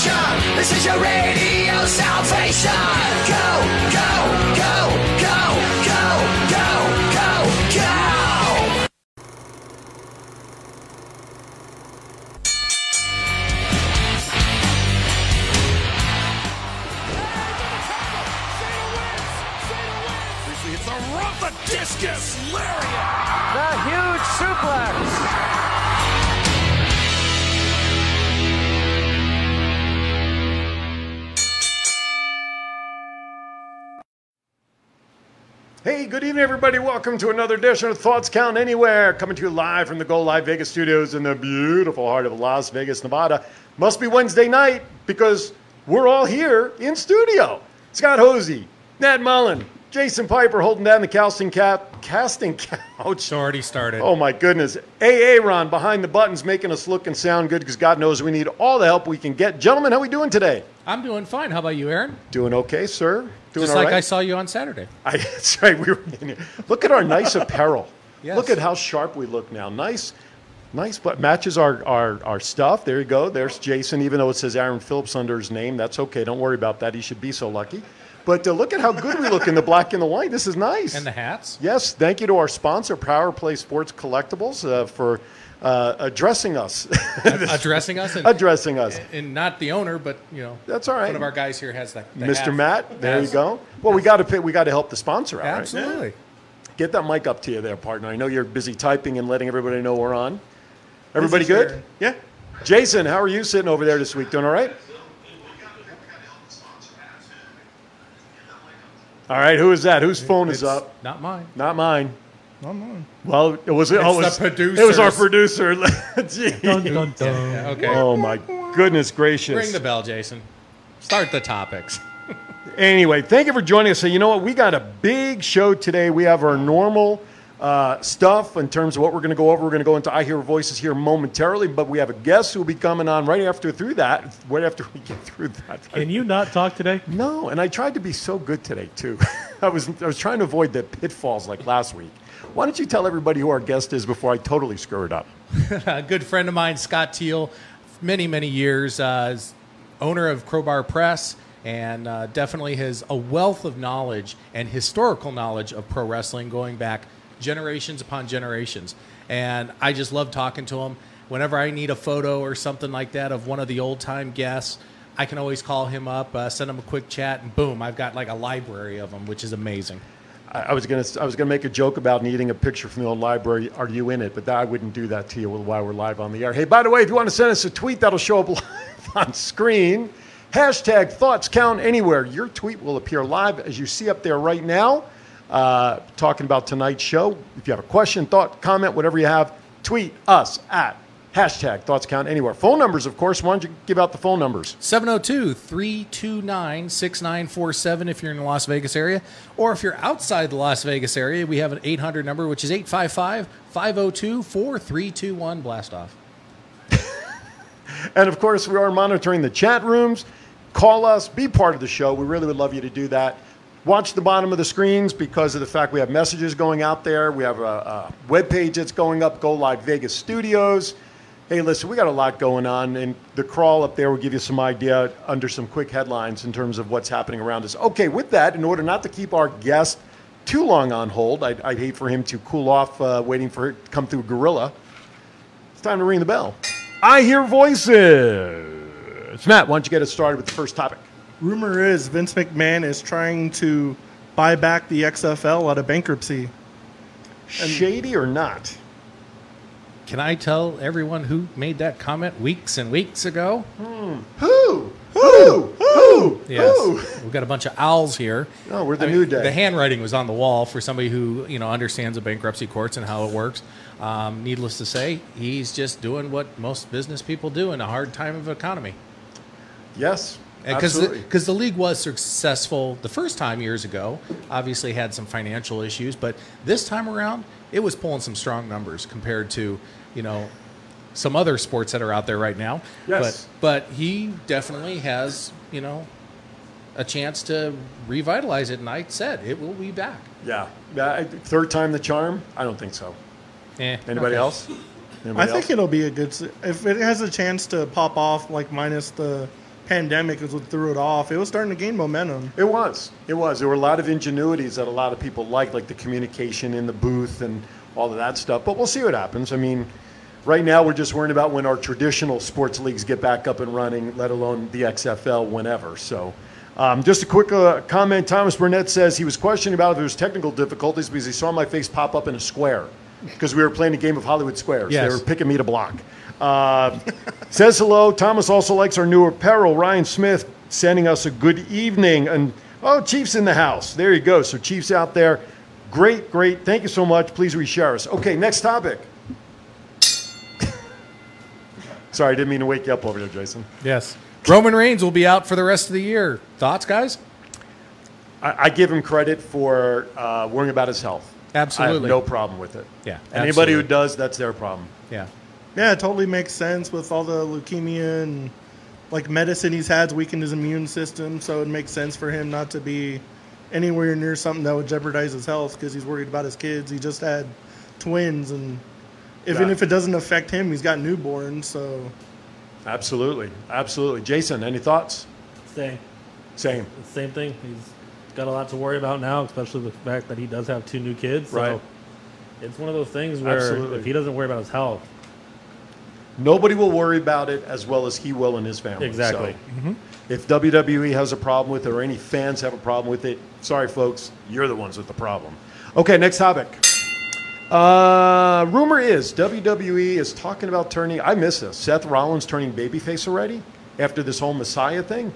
station. This is your radio salvation. Go, go, go, go, go, go, go, go. It's a rough discus lariat. The huge suplex. Hey, good evening, everybody. Welcome to another edition of Thoughts Count Anywhere, coming to you live from the Go Live Vegas studios in the beautiful heart of Las Vegas, Nevada. Must be Wednesday night because we're all here in studio. Scott Hosey, Matt Mullen, Jason Piper holding down the casting cap, casting couch. It's already started. Oh my goodness. AA Ron behind the buttons making us look and sound good because God knows we need all the help we can get. Gentlemen, how we doing today? I'm doing fine. How about you, Aaron? Doing okay, sir? Doing Just like right? I saw you on Saturday. I, that's right. We were in here. Look at our nice apparel. Yes. Look at how sharp we look now. Nice, nice, but matches our, our, our stuff. There you go. There's Jason, even though it says Aaron Phillips under his name. That's okay. Don't worry about that. He should be so lucky. But uh, look at how good we look in the black and the white. This is nice. And the hats. Yes, thank you to our sponsor, Power Play Sports Collectibles, uh, for uh, addressing us. Addressing us. And, addressing us. and not the owner, but, you know. That's all right. One of our guys here has that. the Mr. hat. Matt, there Yes. you go. Well, we got to we got to help the sponsor out. right? Absolutely. Get that mic up to you there, partner. I know you're busy typing and letting everybody know we're on. Everybody good? Yeah. Jason, how are you sitting over there this week? Doing all right? All right, who is that? Whose phone is It's up? Not mine. Not mine. Not mine. Well, it was oh, it It's was, the It was our producers. producer. Gee. Yeah, okay. Oh my goodness gracious! Ring the bell, Jason. Start the topics. Anyway, thank you for joining us. So, you know what? We got a big show today. We have our normal uh, stuff in terms of what we're going to go over. We're going to go into I Hear Voices here momentarily, but we have a guest who will be coming on right after through that, right after we get through that. Can you not talk today? No, and I tried to be so good today too. I was I was trying to avoid the pitfalls like last week. Why don't you tell everybody who our guest is before I totally screw it up? a good friend of mine, Scott Teal, many, many years, uh, owner of Crowbar Press, and uh, definitely has a wealth of knowledge and historical knowledge of pro wrestling going back generations upon generations. And I just love talking to him. Whenever I need a photo or something like that of one of the old time guests, I can always call him up, uh, send him a quick chat, and boom, I've got like a library of them, which is amazing. I, I was gonna I was gonna make a joke about needing a picture from the old library. Are you in it? But that, I wouldn't do that to you while we're live on the air. Hey, by the way, if you want to send us a tweet, that'll show up live on screen. Hashtag thoughts count anywhere. Your tweet will appear live as you see up there right now. Uh, talking about tonight's show. If you have a question, thought, comment, whatever you have, tweet us at hashtag thoughts count anywhere. Phone numbers, of course. Why don't you give out the phone numbers? 702 329 6947 if you're in the Las Vegas area. Or if you're outside the Las Vegas area, we have an 800 number, which is 855 502 4321 Blast Off. And of course, we are monitoring the chat rooms. Call us, be part of the show. We really would love you to do that. Watch the bottom of the screens because of the fact we have messages going out there. We have a, a web page that's going up, Go Live Vegas Studios. Hey, listen, we got a lot going on, and the crawl up there will give you some idea under some quick headlines in terms of what's happening around us. Okay, with that, in order not to keep our guest too long on hold, I'd, I'd hate for him to cool off uh, waiting for it to come through Gorilla. It's time to ring the bell. I hear voices. Matt, why don't you get us started with the first topic? Rumor is Vince McMahon is trying to buy back the XFL out of bankruptcy. Shady or not? Can I tell everyone who made that comment weeks and weeks ago? Who? Who? Who? Yes. Who? We've got a bunch of owls here. Oh, we're the I new mean, day. The handwriting was on the wall for somebody who you know understands the bankruptcy courts and how it works. Um, needless to say, he's just doing what most business people do in a hard time of economy. Yes. Because because the, league was successful the first time years ago, obviously had some financial issues, but this time around it was pulling some strong numbers compared to you know some other sports that are out there right now. Yes. But but he definitely has you know a chance to revitalize it, and I said it will be back. yeah. Uh, third time the charm? I don't think so. Eh, Anybody okay. else? I Anybody think it'll be a good if it has a chance to pop off, like minus the pandemic is what threw it off. It was starting to gain momentum. It was. It was. There were a lot of ingenuities that a lot of people liked, like the communication in the booth and all of that stuff. But we'll see what happens. I mean, right now we're just worrying about when our traditional sports leagues get back up and running, let alone the XFL whenever. So. Um, just a quick uh, comment. Thomas Burnett says he was questioning about if there was technical difficulties because he saw my face pop up in a square because we were playing a game of Hollywood Squares. Yes. They were picking me to block. Uh, says hello. Thomas also likes our new apparel. Ryan Smith sending us a good evening. And oh, Chief's in the house. There you go. So Chief's out there. Great, great. Thank you so much. Please reshare us. Okay, next topic. Sorry, I didn't mean to wake you up over there, Jason. Yes. Roman Reigns will be out for the rest of the year. Thoughts, guys? I, I give him credit for uh, worrying about his health. I Absolutely. have no problem with it. Yeah, anybody who does, that's their problem. Yeah. Yeah, it totally makes sense with all the leukemia and like medicine he's had weakened his immune system, so it makes sense for him not to be anywhere near something that would jeopardize his health because he's worried about his kids. He just had twins, and even Yeah. if it doesn't affect him, he's got newborns. So Absolutely. Absolutely. Jason, any thoughts? Same, Same. same thing. He's got a lot to worry about now, especially with the fact that he does have two new kids. So Right. it's one of those things where Absolutely. if he doesn't worry about his health, Nobody will worry about it as well as he will and his family. Exactly. So if WWE has a problem with it or any fans have a problem with it, sorry, folks, you're the ones with the problem. Okay, next topic. Uh, rumor is WWE is talking about turning. I miss this. Seth Rollins turning babyface already after this whole Messiah thing.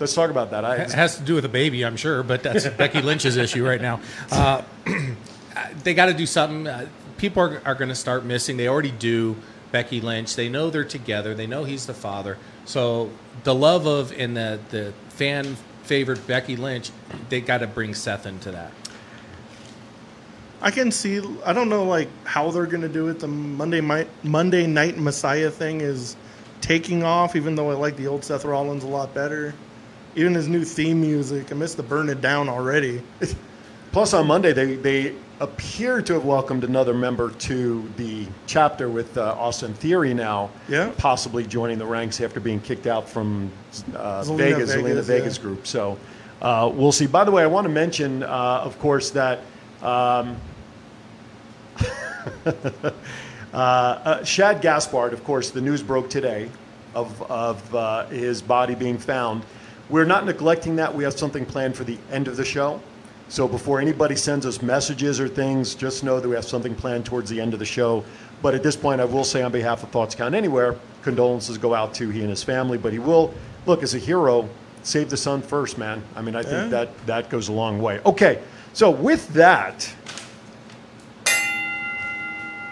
Let's talk about that. It has to do with a baby, I'm sure, but that's Becky Lynch's issue right now. Uh, they got to do something. Uh, people are, are going to start missing. They already do Becky Lynch. They know they're together. They know he's the father. So the love of and the, the fan favorite Becky Lynch, they got to bring Seth into that. I can see. I don't know like how they're gonna do it. The Monday night Monday Night Messiah thing is taking off, even though I like the old Seth Rollins a lot better. Even his new theme music, I miss the Burn It Down already. Plus, on Monday, they, they appear to have welcomed another member to the chapter with uh, Austin Theory now, Yeah. possibly joining the ranks after being kicked out from uh, Zelina Vegas, Zelina Vegas, Vegas yeah. group. So uh, we'll see. By the way, I want to mention, uh, of course, that um, uh, uh, Shad Gaspard, of course, the news broke today of, of uh, his body being found. We're not neglecting that. We have something planned for the end of the show. So before anybody sends us messages or things, just know that we have something planned towards the end of the show. But at this point, I will say on behalf of Thoughts Count Anywhere, condolences go out to he and his family. But he will, look, as a hero, save the son first, man. I mean, I think Yeah. that, that goes a long way. Okay, so with that,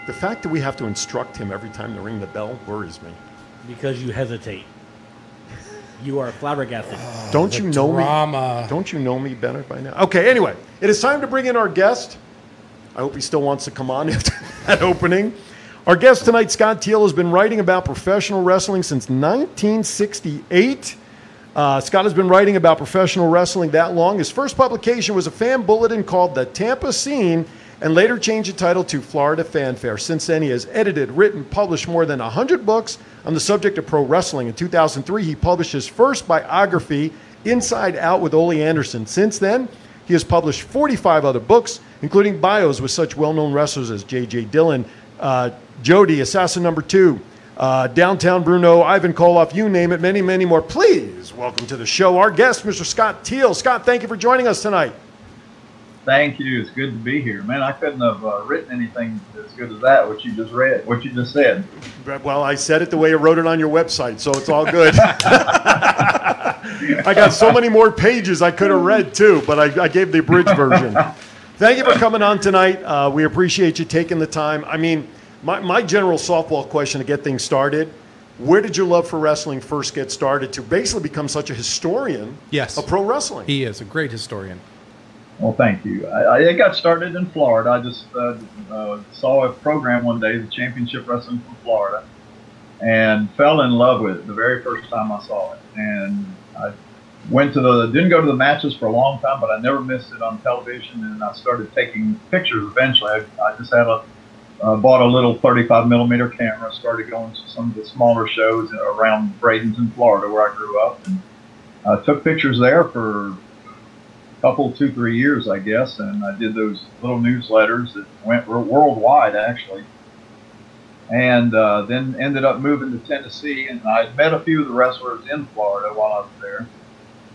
the fact that we have to instruct him every time to ring the bell worries me. because you hesitate. You are flabbergasted. Don't you know drama. me? Don't you know me better by now? Okay, anyway, it is time to bring in our guest. I hope he still wants to come on after that opening. Our guest tonight, Scott Teal, has been writing about professional wrestling since 1968. Uh, Scott has been writing about professional wrestling that long. His first publication was a fan bulletin called The Tampa Scene and later changed the title to Florida Fanfare. Since then, he has edited, written, published more than 100 books on the subject of pro wrestling. In 2003, he published his first biography, Inside Out with Ole Anderson. Since then, he has published 45 other books, including bios with such well known wrestlers as J.J. Dillon, uh, Jody, Assassin Number Two, uh, Downtown Bruno, Ivan Koloff, you name it, many, many more. Please welcome to the show our guest, Mr. Scott Teal. Scott, thank you for joining us tonight. Thank you. It's good to be here, man. I couldn't have uh, written anything as good as that. What you just read, what you just said. Well, I said it the way you wrote it on your website, so it's all good. I got so many more pages I could have read too, but I, I gave the abridged version. Thank you for coming on tonight. Uh, we appreciate you taking the time. I mean, my, my general softball question to get things started where did your love for wrestling first get started to basically become such a historian Yes. of pro wrestling? He is a great historian. Well, thank you. I, I got started in Florida. I just uh, uh, saw a program one day, the Championship Wrestling from Florida, and fell in love with it the very first time I saw it. And I went to the didn't go to the matches for a long time, but I never missed it on television. And I started taking pictures. Eventually, I, I just had a uh, bought a little 35 millimeter camera, started going to some of the smaller shows around Bradenton, Florida, where I grew up, and uh, took pictures there for couple, two, three years, I guess. And I did those little newsletters that went worldwide, actually. And uh, then ended up moving to Tennessee, and I met a few of the wrestlers in Florida while I was there.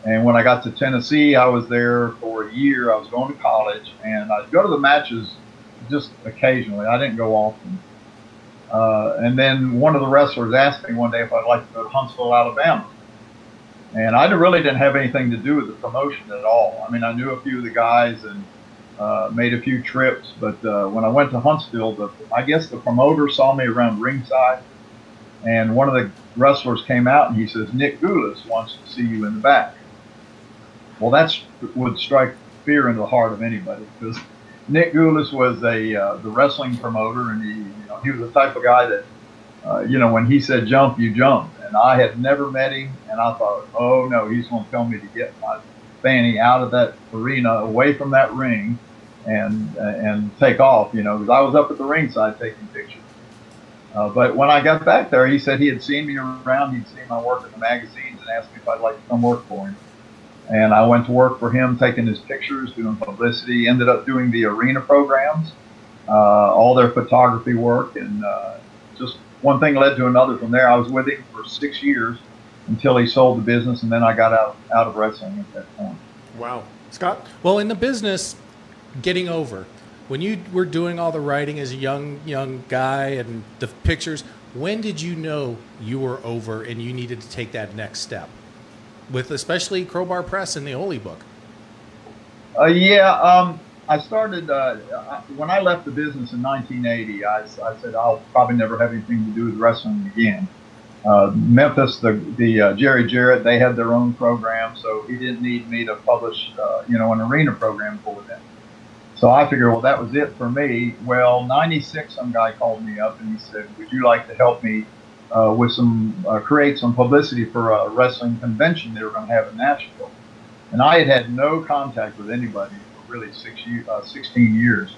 And when I got to Tennessee, I was there for a year. I was going to college, and I'd go to the matches just occasionally. I didn't go often. Uh, and then one of the wrestlers asked me one day if I'd like to go to Huntsville, Alabama. And I really didn't have anything to do with the promotion at all. I mean, I knew a few of the guys and uh, made a few trips, but uh, when I went to Huntsville, the, I guess the promoter saw me around ringside, and one of the wrestlers came out and he says, Nick Gulas wants to see you in the back. Well, that would strike fear into the heart of anybody because Nick Gulas was a uh, the wrestling promoter, and he you know, he was the type of guy that uh, you know when he said jump, you jump. And I had never met him, and I thought, oh no, he's going to tell me to get my fanny out of that arena, away from that ring, and and take off. You know, because I was up at the ringside taking pictures. Uh, but when I got back there, he said he had seen me around. He'd seen my work in the magazines and asked me if I'd like to come work for him. And I went to work for him, taking his pictures, doing publicity. Ended up doing the arena programs, uh, all their photography work, and uh, one thing led to another. From there, I was with him for six years until he sold the business, and then I got out out of wrestling at that point. Wow, Scott. Well, in the business, getting over when you were doing all the writing as a young young guy and the pictures. When did you know you were over and you needed to take that next step? with especially Crowbar Press and the Holy book? Uh, yeah, um, I started uh, when I left the business in 1980. I, I, said I'll probably never have anything to do with wrestling again. Uh, Memphis, the the uh, Jerry Jarrett, they had their own program, so he didn't need me to publish, uh, you know, an arena program for them. So I figured, well, that was it for me. Well, 96, some guy called me up and he said, would you like to help me uh, with some uh, create some publicity for a wrestling convention they were going to have in Nashville. And I had had no contact with anybody really six uh, 16 years.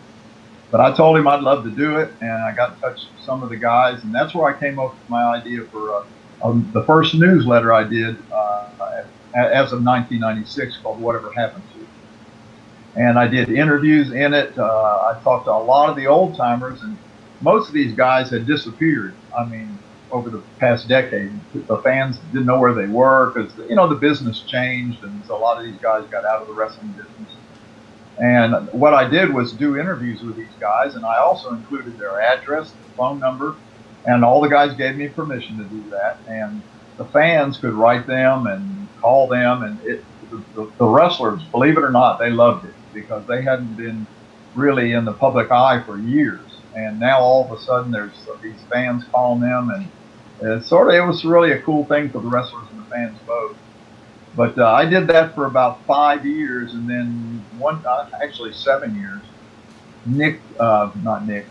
But I told him I'd love to do it, and I got in touch with some of the guys, and that's where I came up with my idea for uh, um, the first newsletter I did uh, as of 1996 called Whatever Happened to. And I did interviews in it. Uh, I talked to a lot of the old timers, and most of these guys had disappeared. I mean, over the past decade. The fans didn't know where they were because you know the business changed, and so a lot of these guys got out of the wrestling business. And what I did was do interviews with these guys, and I also included their address, their phone number, and all the guys gave me permission to do that. And the fans could write them and call them, and it, the, the wrestlers, believe it or not, they loved it because they hadn't been really in the public eye for years. And now all of a sudden, there's these fans calling them, and and sort of, it was really a cool thing for the wrestlers and the fans both. But uh, I did that for about five years, and then one, uh, actually seven years. Nick, uh, not Nick,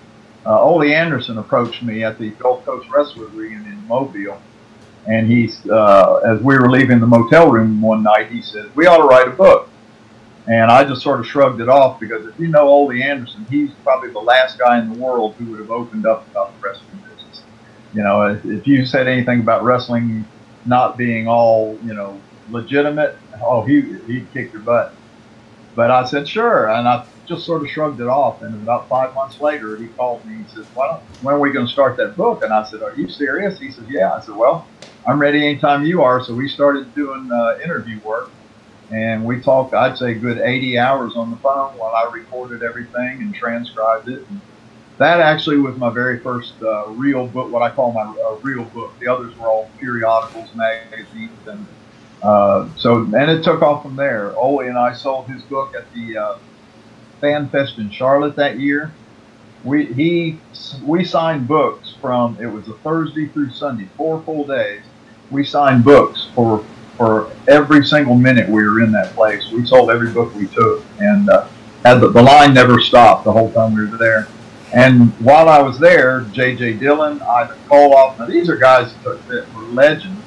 uh, Ole Anderson approached me at the Gulf Coast Wrestlers Reunion in Mobile, and he's, uh, as we were leaving the motel room one night, he said, "We ought to write a book." And I just sort of shrugged it off because if you know Ole Anderson, he's probably the last guy in the world who would have opened up about the wrestling business. you know, if you said anything about wrestling not being all, you know, legitimate, oh, he he'd kick your butt. But I said sure, and I just sort of shrugged it off. And about five months later, he called me. He says, "Well, when are we going to start that book?" And I said, "Are you serious?" He says, "Yeah." I said, "Well, I'm ready anytime you are." So we started doing uh, interview work, and we talked. I'd say good 80 hours on the phone while I recorded everything and transcribed it. And that actually was my very first uh, real book, what I call my uh, real book. The others were all periodicals, magazines, and uh, so and it took off from there. Ole and I sold his book at the uh, Fan Fest in Charlotte that year. We he we signed books from it was a Thursday through Sunday, four full days. We signed books for for every single minute we were in that place. We sold every book we took, and uh, had the, the line never stopped the whole time we were there. And while I was there, J.J. Dillon, Ivan Koloff, now these are guys that were legends.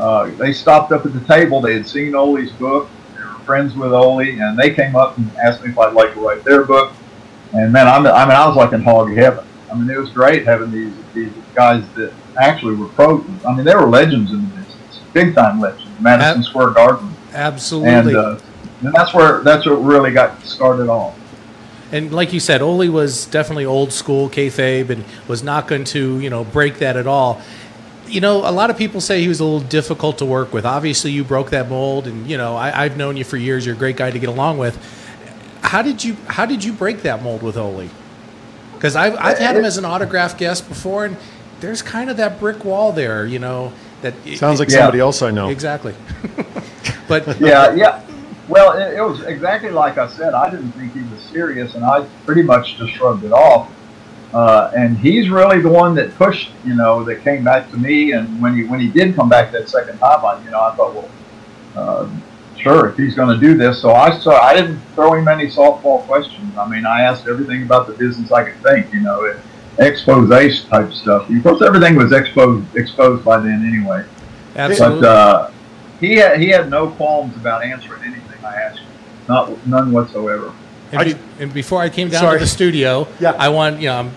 Uh, they stopped up at the table. They had seen Ole's book. They were friends with Ole, and they came up and asked me if I'd like to write their book. And man, I'm, I mean, I was like in hog heaven. I mean, it was great having these these guys that actually were pro. I mean, they were legends in the business, big time legends. Madison Ab- Square Garden, Absolutely. and, uh, and that's where that's what really got started off. And like you said, Ole was definitely old school kayfabe and was not going to, you know, break that at all. You know, a lot of people say he was a little difficult to work with. Obviously, you broke that mold, and you know, I, I've known you for years. You're a great guy to get along with. How did you How did you break that mold with Ole? Because I've I've had him as an autograph guest before, and there's kind of that brick wall there. You know, that Sounds like Yeah. somebody else I know. exactly. but yeah, yeah. Well, it, it was exactly like I said. I didn't think he was serious, and I pretty much just shrugged it off. Uh, and he's really the one that pushed, you know, that came back to me. And when he when he did come back that second time, I, you know, I thought, well, uh, sure, if he's going to do this. So I saw. I didn't throw him any softball questions. I mean, I asked everything about the business I could think. You know, expose type stuff. Of course, everything was exposed exposed by then anyway. absolutely. But uh, he had he had no qualms about answering anything I asked him, not none whatsoever. And, be, and before I came down Sorry. to the studio, Yeah. I want you know I'm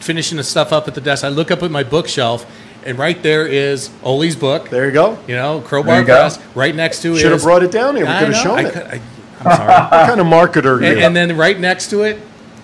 finishing the stuff up at the desk. I look up at my bookshelf, and right there is Ole's book. There you go. You know, Crowbar. Press. Right next to it Should have brought it down here. We I could have know, shown I it. could- I, am sorry. What kind of marketer and, and then right next to it,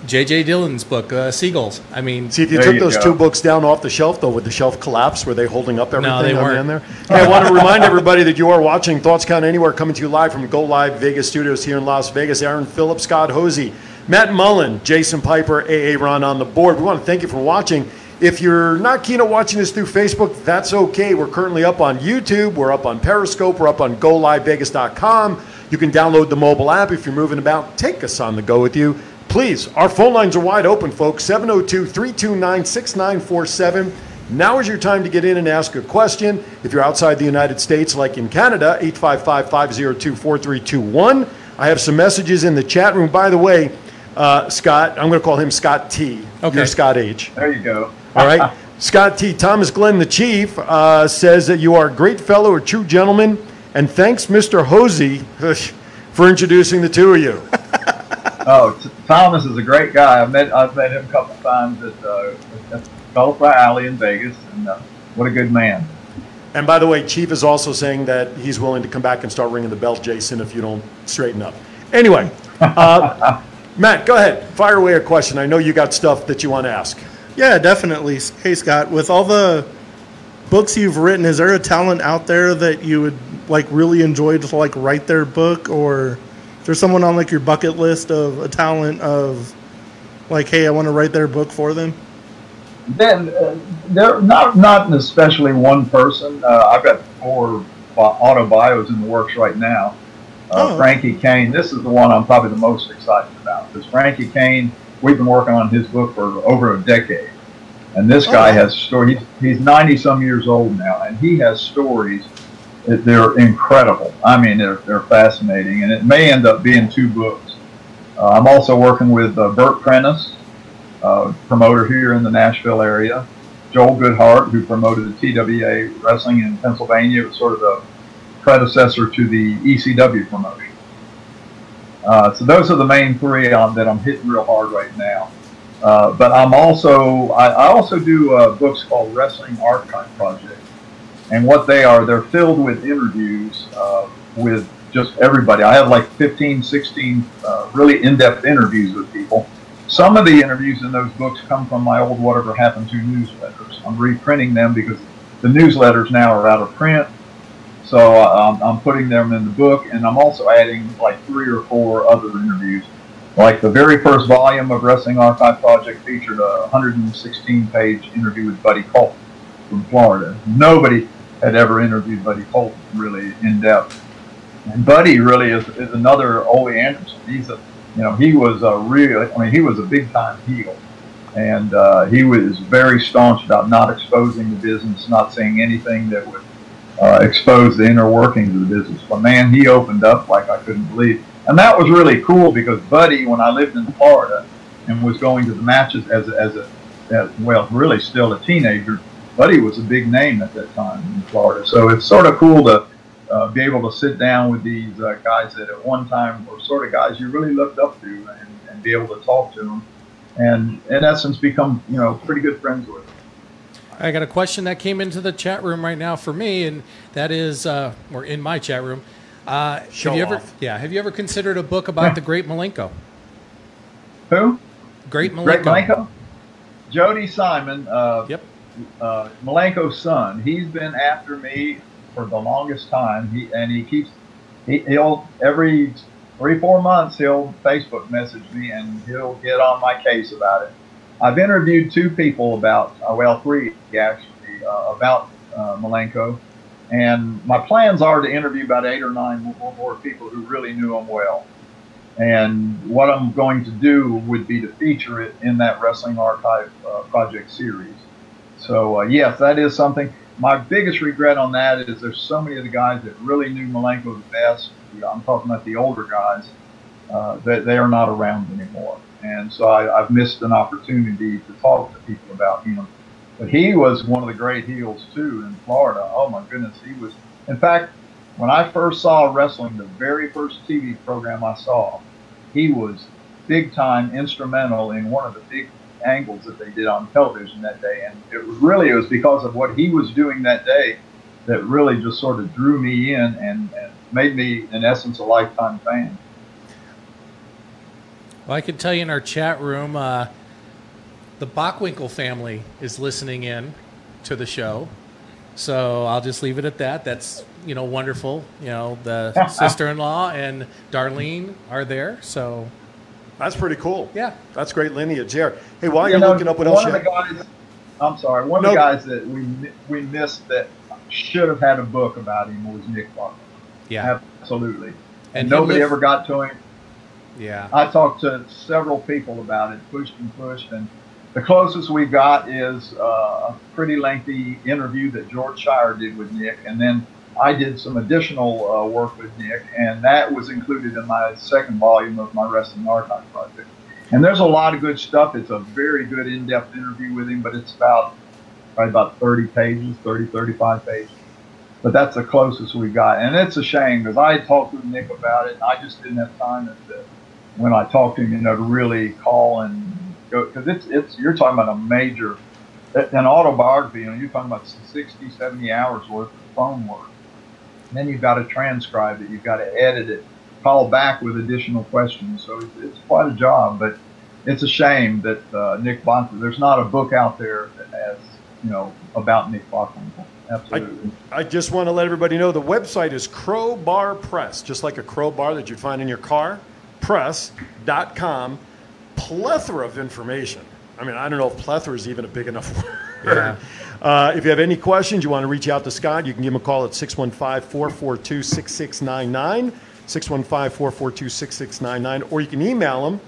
J.J. Dillon's book, uh, Seagulls. I mean, See, if you took you those go. two books down off the shelf, though, would the shelf collapse? Were they holding up everything No, they on the weren't. end there? Hey, I want to remind everybody that you are watching Thoughts Count Anywhere, coming to you live from Go Live Vegas Studios here in Las Vegas. Aaron Phillips, Scott Hosey, Matt Mullen, Jason Piper, AA Ron on the board. We want to thank you for watching. If you're not keen on watching this through Facebook, that's okay. We're currently up on YouTube. We're up on Periscope. We're up on GoLiveVegas.com. You can download the mobile app if you're moving about. Take us on the go with you. Please, our phone lines are wide open, folks. 702 329 6947. Now is your time to get in and ask a question. If you're outside the United States, like in Canada, 855 502 4321. I have some messages in the chat room. By the way, uh, Scott, I'm going to call him Scott T. Okay. You're Scott H. There you go. All right. Scott T. Thomas Glenn, the chief, uh, says that you are a great fellow, a true gentleman, and thanks, Mr. Hosey, for introducing the two of you. Oh, T- Thomas is a great guy. I've met I've met him a couple times at, uh, at Butterfly Alley in Vegas, and uh, what a good man. And by the way, Chief is also saying that he's willing to come back and start ringing the bell, Jason, if you don't straighten up. Anyway, uh, Matt, go ahead. Fire away a question. I know you got stuff that you want to ask. Yeah, definitely. Hey, Scott, with all the books you've written, is there a talent out there that you would like really enjoy to like write their book, or is there someone on like your bucket list of a talent of like, hey, I want to write their book for them? Then uh, there not not especially one person. Uh, I've got four bi- auto bios in the works right now. Uh, Oh. Frankie Cain. This is the one I'm probably the most excited about because Frankie Cain. We've been working on his book for over a decade, and this guy Oh. has story. He's, he's 90 some years old now, and he has stories. They're incredible. I mean, they're they're fascinating, and it may end up being two books. Uh, I'm also working with uh, Bert Prentice, uh, promoter here in the Nashville area. Joel Goodhart, who promoted the TWA wrestling in Pennsylvania, it was sort of the predecessor to the ECW promotion. Uh, so those are the main three that I'm hitting real hard right now. Uh, but I'm also I, I also do uh, books called Wrestling Archive Project, and what they are, they're filled with interviews uh, with just everybody. I have like 15, 16 uh, really in-depth interviews with people. Some of the interviews in those books come from my old Whatever Happened to newsletters. I'm reprinting them because the newsletters now are out of print. So uh, I'm, putting them in the book, and I'm also adding like three or four other interviews. Like the very first volume of Wrestling Archive Project featured a 116-page interview with Buddy Colton from Florida. Nobody had ever interviewed Buddy Colton really in depth. And Buddy really is, is another Ole Anderson. He's a, you know, he was a real, I mean, he was a big time heel. And uh, he was very staunch about not exposing the business, not saying anything that would uh, expose the inner workings of the business. But man, he opened up like I couldn't believe. And that was really cool because Buddy, when I lived in Florida and was going to the matches as as a, as, well, really still a teenager, Buddy was a big name at that time in Florida. So it's sort of cool to uh, be able to sit down with these uh, guys that at one time were sort of guys you really looked up to and, and be able to talk to them and in essence become you know pretty good friends with. I got a question that came into the chat room right now for me, and that is, uh, or in my chat room. Uh, Show have you ever, off. yeah, have you ever considered a book about the Great Malenko? Who? Great Malenko. Greg Malenko? Jody Simon, uh, Yep. Uh, Malenko's son. He's been after me for the longest time. He and he keeps he, he'll every three four months he'll Facebook message me and he'll get on my case about it. I've interviewed two people about uh, well three actually uh, about uh, Malenko, and my plans are to interview about eight or nine more, more people who really knew him well. And what I'm going to do would be to feature it in that Wrestling Archive uh, project series. So uh, yes, that is something. My biggest regret on that is there's so many of the guys that really knew Malenko the best. I'm talking about the older guys. Uh, that they are not around anymore, and so I, I've missed an opportunity to talk to people about him. But he was one of the great heels too in Florida. Oh my goodness, he was. In fact, when I first saw wrestling, the very first TV program I saw, he was big time instrumental in one of the big angles that they did on television that day. And it was really it was because of what he was doing that day that really just sort of drew me in and, and made me, in essence, a lifetime fan. Well, I can tell you in our chat room, uh, the Bockwinkel family is listening in to the show. So I'll just leave it at that. That's you know wonderful. You know the sister-in-law and Darlene are there. So That's pretty cool. Yeah. That's great lineage here. Hey, while You you're know, looking up what one else of you the guys, I'm sorry, one No. of the guys that we we missed that should have had a book about him was Nick Bachman. yeah, Absolutely. And, And nobody lived- ever got to him. yeah. I talked to several people about it, pushed and pushed, and the closest we got is uh, a pretty lengthy interview that George Schire did with Nick, and then I did some additional uh, work with Nick, and that was included in my second volume of my Wrestling Archive project. And there's a lot of good stuff. It's a very good in-depth interview with him, but it's about probably about 30 pages, 30, 35 pages. But that's the closest we got, and it's a shame because I talked with Nick about it, and I just didn't have time the, when I talked to him, you know, to really call and go because it's it's you're talking about a major an autobiography. You know, you're talking about 60, 70 hours worth of phone work. And then you've got to transcribe it. You've got to edit it, call back with additional questions. So it's, it's quite a job, but it's a shame that uh, Nick Bonta, there's not a book out there that has, you know, about Nick Bockwinkel. Absolutely. I just want to let everybody know the website is Crowbar Press, just like a crowbar that you'd find in your car. Press.com. Plethora of information. I mean, I don't know if plethora is even a big enough word. Yeah. Uh, if you have any questions, you want to reach out to Scott, you can give him a call at 615 442 6699, 615 442 6699, or you can email him,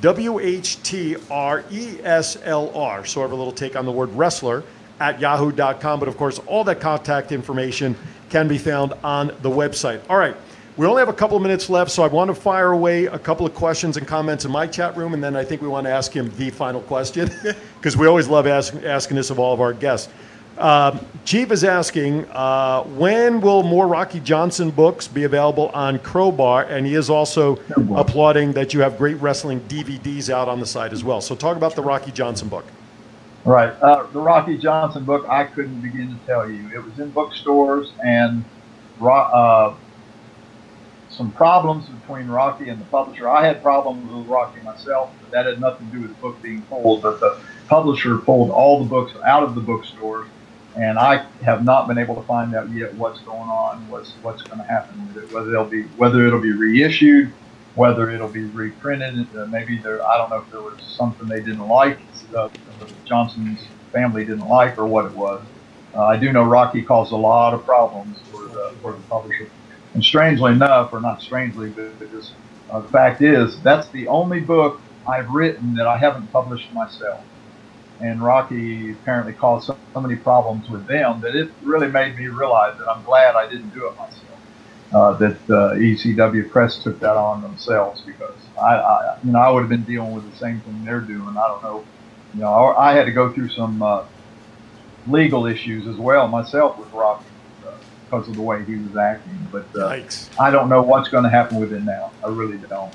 WHTRESLR, so I have a little take on the word wrestler, at yahoo.com. But of course, all that contact information can be found on the website. All right. We only have a couple of minutes left, so I want to fire away a couple of questions and comments in my chat room, and then I think we want to ask him the final question because we always love ask, asking this of all of our guests. Uh, Chief is asking, uh, when will more Rocky Johnson books be available on Crowbar? And he is also applauding that you have great wrestling DVDs out on the site as well. So talk about the Rocky Johnson book. Right. Uh, the Rocky Johnson book, I couldn't begin to tell you. It was in bookstores and uh, some problems between Rocky and the publisher. I had problems with Rocky myself, but that had nothing to do with the book being pulled. But the publisher pulled all the books out of the bookstores, and I have not been able to find out yet what's going on, what's what's going to happen with it, whether they'll be whether it'll be reissued, whether it'll be reprinted. Uh, maybe there, I don't know if there was something they didn't like, uh, the Johnson's family didn't like, or what it was. Uh, I do know Rocky caused a lot of problems for the for the publisher. And strangely enough, or not strangely, but just uh, the fact is, that's the only book I've written that I haven't published myself. And Rocky apparently caused so, so many problems with them that it really made me realize that I'm glad I didn't do it myself. Uh, that uh, ECW Press took that on themselves because I, I, you know, I would have been dealing with the same thing they're doing. I don't know, you know, I, I had to go through some uh, legal issues as well myself with Rocky because of the way he was acting. But uh, I don't know what's going to happen with it now. I really don't.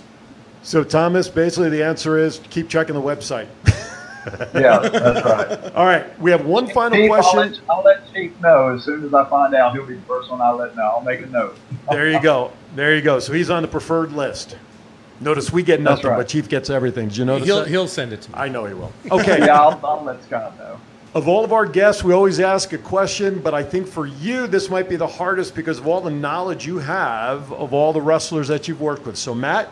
So, Thomas, basically the answer is keep checking the website. Yeah, that's right. All right, we have one final Chief, I'll question. let, I'll let Chief know as soon as I find out. He'll be the first one I'll let know. I'll make a note. There you go. There you go. So he's on the preferred list. Notice we get nothing, right. but Chief gets everything. Did you notice He'll that? he'll send it to me. I know he will. Okay. Yeah, I'll, I'll let Scott know. Of all of our guests, we always ask a question, but I think for you, this might be the hardest because of all the knowledge you have of all the wrestlers that you've worked with. So, Matt,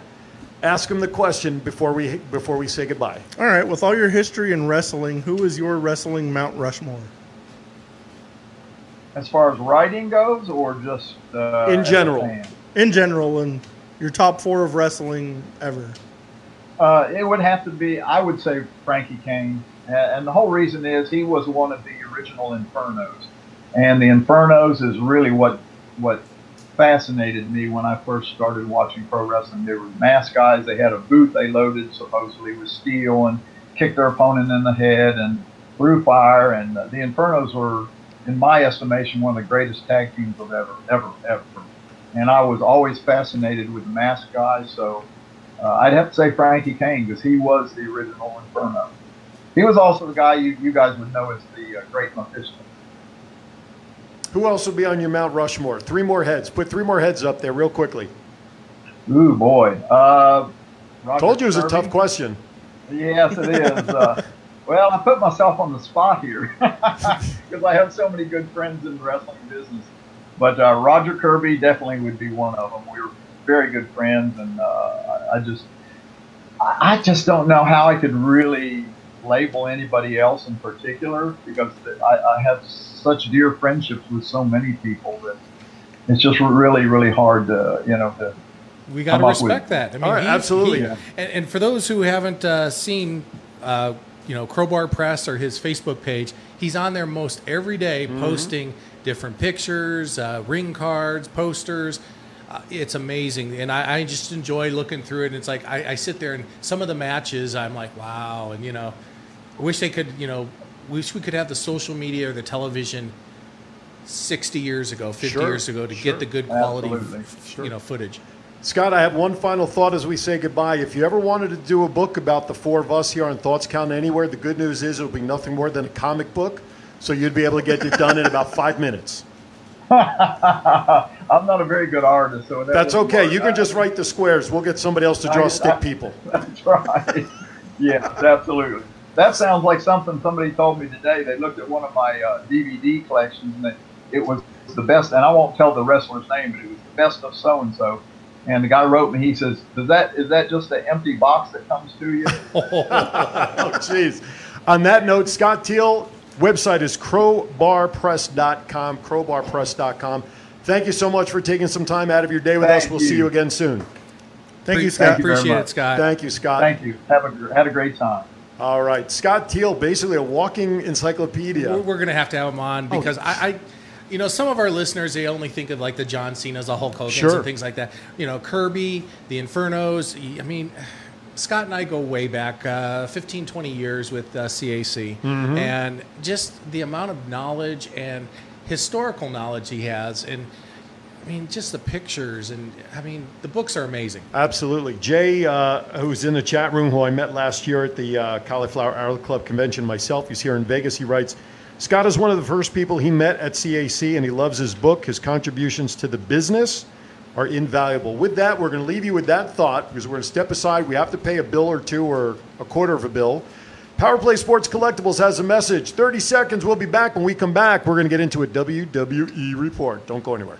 ask him the question before we before we say goodbye. All right, with all your history in wrestling, who is your wrestling Mount Rushmore? As far as writing goes, or just uh, In general. In general, and your top four of wrestling ever. Uh, it would have to be, I would say, Frankie Cain. And the whole reason is he was one of the original Infernos. And the Infernos is really what what fascinated me when I first started watching pro wrestling. They were masked guys. They had a boot they loaded supposedly with steel and kicked their opponent in the head and threw fire. And the Infernos were, in my estimation, one of the greatest tag teams of ever, ever, ever. And I was always fascinated with masked guys. So uh, I'd have to say Frankie Cain because he was the original Inferno. He was also the guy you, you guys would know as the uh, Great Mephisto. Who else will be on your Mount Rushmore? Three more heads. Put three more heads up there real quickly. Ooh boy. Uh, Told you it was a tough question. Yes, it is. Uh, well, I put myself on the spot here because I have so many good friends in the wrestling business. But uh, Roger Kirby definitely would be one of them. We were very good friends, and uh, I, just, I just don't know how I could really label anybody else in particular because I, I have such dear friendships with so many people that it's just really, really hard to, you know, to We got to come with- respect that. I mean, All right, he- absolutely. he- Yeah. and, and for those who haven't uh, seen, uh, you know, Crowbar Press or his Facebook page, he's on there most every day Mm-hmm. posting different pictures, uh, ring cards, posters. Uh, it's amazing, and I, I just enjoy looking through it. And it's like I, I sit there, and some of the matches, I'm like, wow, and you know, I wish they could, you know, wish we could have the social media or the television 60 years ago, 50 Sure, years ago to sure. get the good quality, Absolutely. you know, footage. Scott, I have one final thought as we say goodbye. If you ever wanted to do a book about the four of us here on Thoughts Count Anywhere, the good news is it'll be nothing more than a comic book. So you'd be able to get it done in about five minutes. I'm not a very good artist, so that That's okay. work. You can just write the squares. We'll get somebody else to draw I- stick I- people. That's right. yes, absolutely. That sounds like something somebody told me today. They looked at one of my uh, DVD collections and it, it was the best. And I won't tell the wrestler's name, but it was the best of so and so. And the guy wrote me. He says, "Does that is that just an empty box that comes to you?" Oh, jeez. On that note, Scott Teal, website is crowbarpress.com, crowbarpress.com. Thank you so much for taking some time out of your day with us. We'll see you. you again soon. Thank you, Scott. Thank you Appreciate it. Scott. Thank you, Scott. Thank you. Have a gr- had a great time. All right. Scott Teal, basically a walking encyclopedia. we're going to have to have him on Oh. because I, I, you know, some of our listeners they only think of like the John Cena's, the Hulk Hogan's, Sure. and things like that. You know, Kirby, the Infernos. I mean, Scott and I go way back, uh, 15, 20 years with uh, CAC, Mm-hmm. and just the amount of knowledge and historical knowledge he has, and I mean, just the pictures, and I mean, the books are amazing. Absolutely. Jay, uh, who's in the chat room, who I met last year at the uh, Cauliflower Alley Club convention myself, he's here in Vegas. He writes Scott is one of the first people he met at CAC, and he loves his book. His contributions to the business are invaluable. With that, we're going to leave you with that thought because we're going to step aside. We have to pay a bill or two or a quarter of a bill. Power Play Sports Collectibles has a message. 30 seconds. We'll be back. When we come back, we're going to get into a WWE report. Don't go anywhere.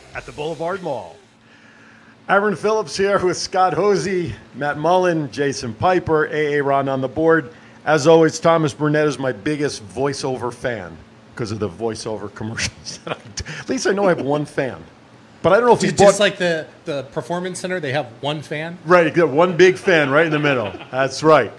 at the Boulevard Mall. Aaron Phillips here with Scott Hosey, Matt Mullen, Jason Piper, AA Ron on the board. As always, Thomas Burnett is my biggest voiceover fan because of the voiceover commercials. that I do. At least I know I have one fan. But I don't know if he's Just bought like the, the performance center, they have one fan. right. You got one big fan right in the middle. That's right.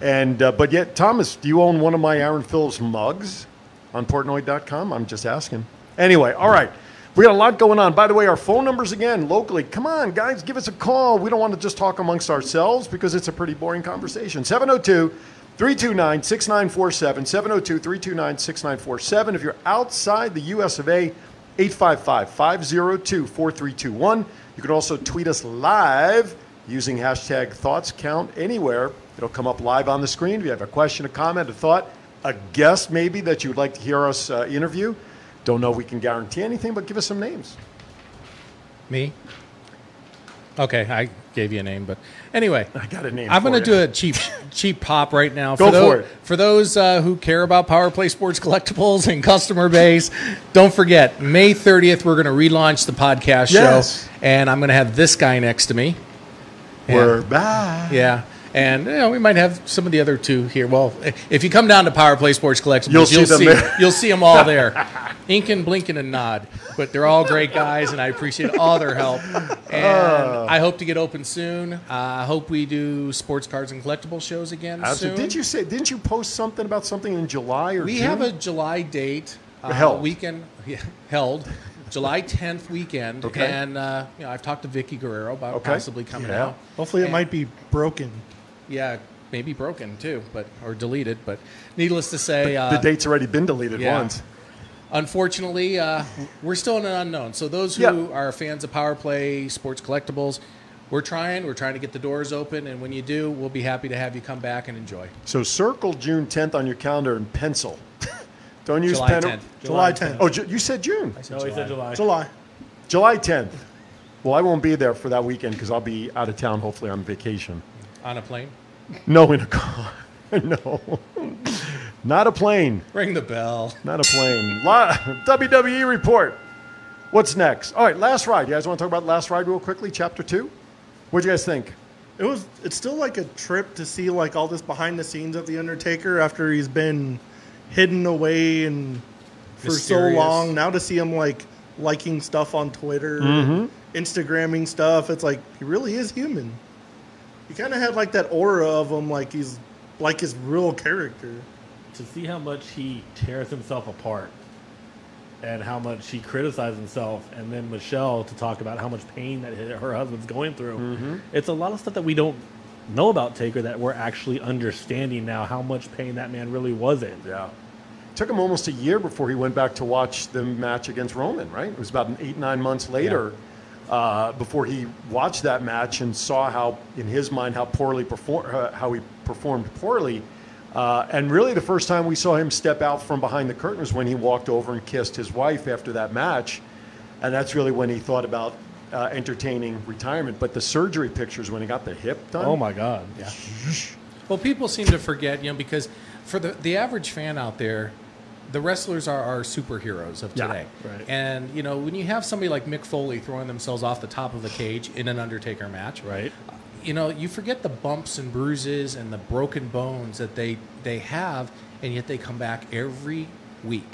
And uh, but yet, Thomas, do you own one of my Aaron Phillips mugs on Portnoy.com? I'm just asking. Anyway, all right. We got a lot going on. By the way, our phone numbers again locally. Come on, guys, give us a call. We don't want to just talk amongst ourselves because it's a pretty boring conversation. 702 329 6947. 702 329 6947. If you're outside the US of A, 855 502 4321. You can also tweet us live using hashtag thoughts count anywhere. It'll come up live on the screen. If you have a question, a comment, a thought, a guest maybe that you would like to hear us uh, interview, don't know if we can guarantee anything, but give us some names. Me? Okay, I gave you a name, but anyway, I got a name. I'm going to do a cheap cheap pop right now. Go those, for it. For those uh, who care about Power Play Sports collectibles and customer base, don't forget May 30th we're going to relaunch the podcast Yes. show, and I'm going to have this guy next to me. We're back. Yeah. And you know, we might have some of the other two here. Well, if you come down to Power Play Sports Collectibles, You'll see them see there. you'll see them all there, inking, blinking, and nod. But they're all great guys, and I appreciate all their help. And Uh. I hope to get open soon. Uh, I hope we do sports cards and collectible shows again Absolutely. soon. Did you say? Didn't you post something about something in July or We June? have a July date uh, Held. weekend yeah, held. July 10th weekend, Okay. and uh, you know I've talked to Vickie Guerrero about Okay. possibly coming Yeah. out. Hopefully, it And- might be broken. Yeah, maybe broken too, but or deleted. But needless to say, uh, the date's already been deleted yeah. once. unfortunately, uh, we're still in an unknown. So those who Yeah. are fans of Power Play Sports Collectibles, we're trying. We're trying to get the doors open, and when you do, we'll be happy to have you come back and enjoy. So circle June 10th on your calendar in pencil. Don't use July pen. 10th. July 10th. Oh, Ju- you said June. No, he said July. July. July 10th. Well, I won't be there for that weekend because I'll be out of town, hopefully on vacation. On a plane, No, in a car. no. Not a plane. ring the bell. Not a plane. La- WWE report. What's next? All right, last ride. You guys want to talk about last ride real quickly? Chapter two. What'd you guys think? It was. It's still like a trip to see like all this behind the scenes of the Undertaker after he's been hidden away and for so long. Now to see him like liking stuff on Twitter, Mm-hmm. Instagramming stuff. It's like he really is human. He kind of had like that aura of him, like he's like his real character. to see how much he tears himself apart and how much he criticizes himself and then michelle to talk about how much pain that her husband's going through mm-hmm. it's a lot of stuff that we don't know about taker that we're actually understanding now how much pain that man really was in Yeah. Took him almost a year before he went back to watch the match against Roman, right? It was about eight, nine months later uh, before he watched that match and saw how, in his mind, how poorly perform, uh, how he performed poorly. Uh, and really, the first time we saw him step out from behind the curtain was when he walked over and kissed his wife after that match. And that's really when he thought about uh, entertaining retirement. But the surgery pictures when he got the hip done. oh my god yeah Well, people seem to forget, you know, because for the the average fan out there, the wrestlers are, our superheroes of Yeah, today. right. And you know, when you have somebody like Mick Foley throwing themselves off the top of the cage in an Undertaker match, right you know, you forget the bumps and bruises and the broken bones that they they have, and yet they come back every week.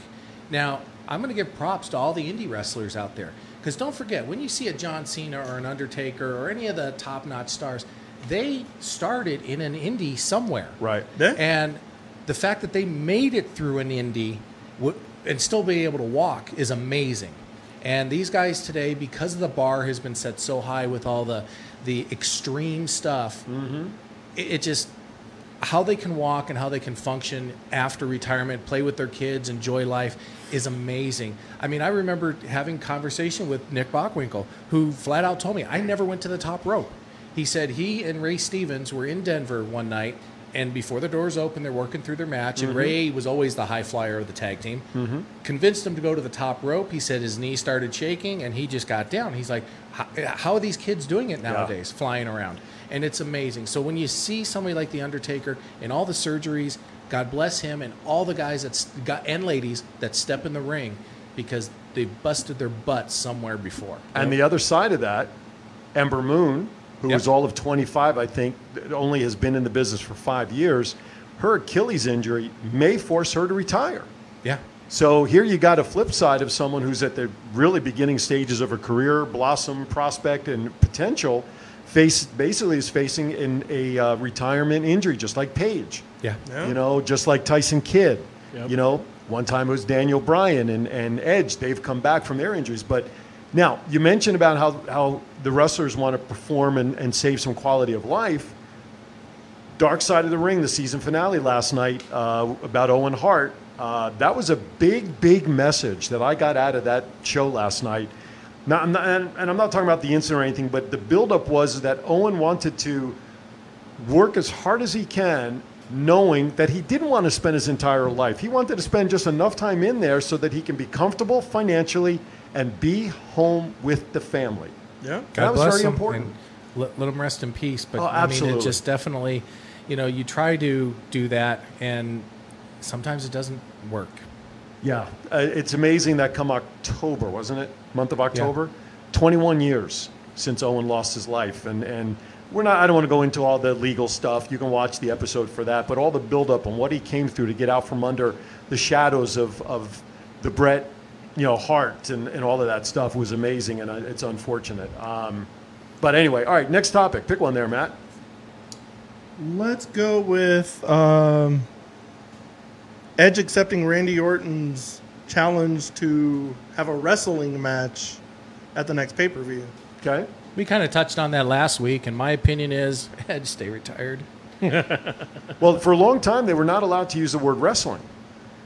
Now, I'm going to give props to all the indie wrestlers out there because don't forget when you see a John Cena or an Undertaker or any of the top-notch stars, they started in an indie somewhere, Right. Yeah. and the fact that they made it through an indie w- and still be able to walk is amazing. And these guys today, because the bar has been set so high with all the the extreme stuff, mm-hmm. it, it just how they can walk and how they can function after retirement, play with their kids, enjoy life is amazing. I mean, I remember having conversation with Nick Bockwinkel, who flat out told me I never went to the top rope. He said he and Ray Stevens were in Denver one night, and before the doors open, they're working through their match. And mm-hmm. Ray was always the high flyer of the tag team. Mm-hmm. Convinced him to go to the top rope. He said his knee started shaking, and he just got down. He's like, "How- "How are these kids doing it nowadays, flying around?" And it's amazing. So when you see somebody like the Undertaker and all the surgeries, God bless him, and all the guys that got and ladies that step in the ring because they busted their butts somewhere before. And the other side of that, Ember Moon, who Yep. was all of 25, I think, only has been in the business for five years. Her Achilles injury may force her to retire. Yeah. So here you got a flip side of someone who's at the really beginning stages of a career, blossom, prospect, and potential. Face basically is facing in a uh, retirement injury, just like Paige. Yeah. Yeah. You know, just like Tyson Kidd. Yep. You know, one time it was Daniel Bryan and, and Edge. They've come back from their injuries. But now, you mentioned about how, how the wrestlers want to perform and, and save some quality of life. Dark Side of the Ring, the season finale last night uh, about Owen Hart. Uh, that was a big, big message that I got out of that show last night. Not, I'm not- and, and I'm not talking about the incident or anything, but the buildup was that Owen wanted to work as hard as he can, knowing that he didn't want to spend his entire life. He wanted to spend just enough time in there so that he can be comfortable financially and be home with the family. Yeah. That was very him, important. Let, let him rest in peace. But Oh, I mean, it just definitely, you know, you try to do that, and sometimes it doesn't work. Yeah, uh, it's amazing that come October, wasn't it? Month of October, 21 years since Owen lost his life, and and we're not. I don't want to go into all the legal stuff. You can watch the episode for that, but all the buildup and what he came through to get out from under the shadows of of the Brett, you know, Hart and and all of that stuff was amazing, and uh, it's unfortunate. Um, but anyway, all right, next topic. Pick one there, Matt. Let's go with um, Edge accepting Randy Orton's challenge to have a wrestling match at the next pay per view. Okay. We kind of touched on that last week, and my opinion is, Edge stay retired. Well, for a long time, they were not allowed to use the word wrestling.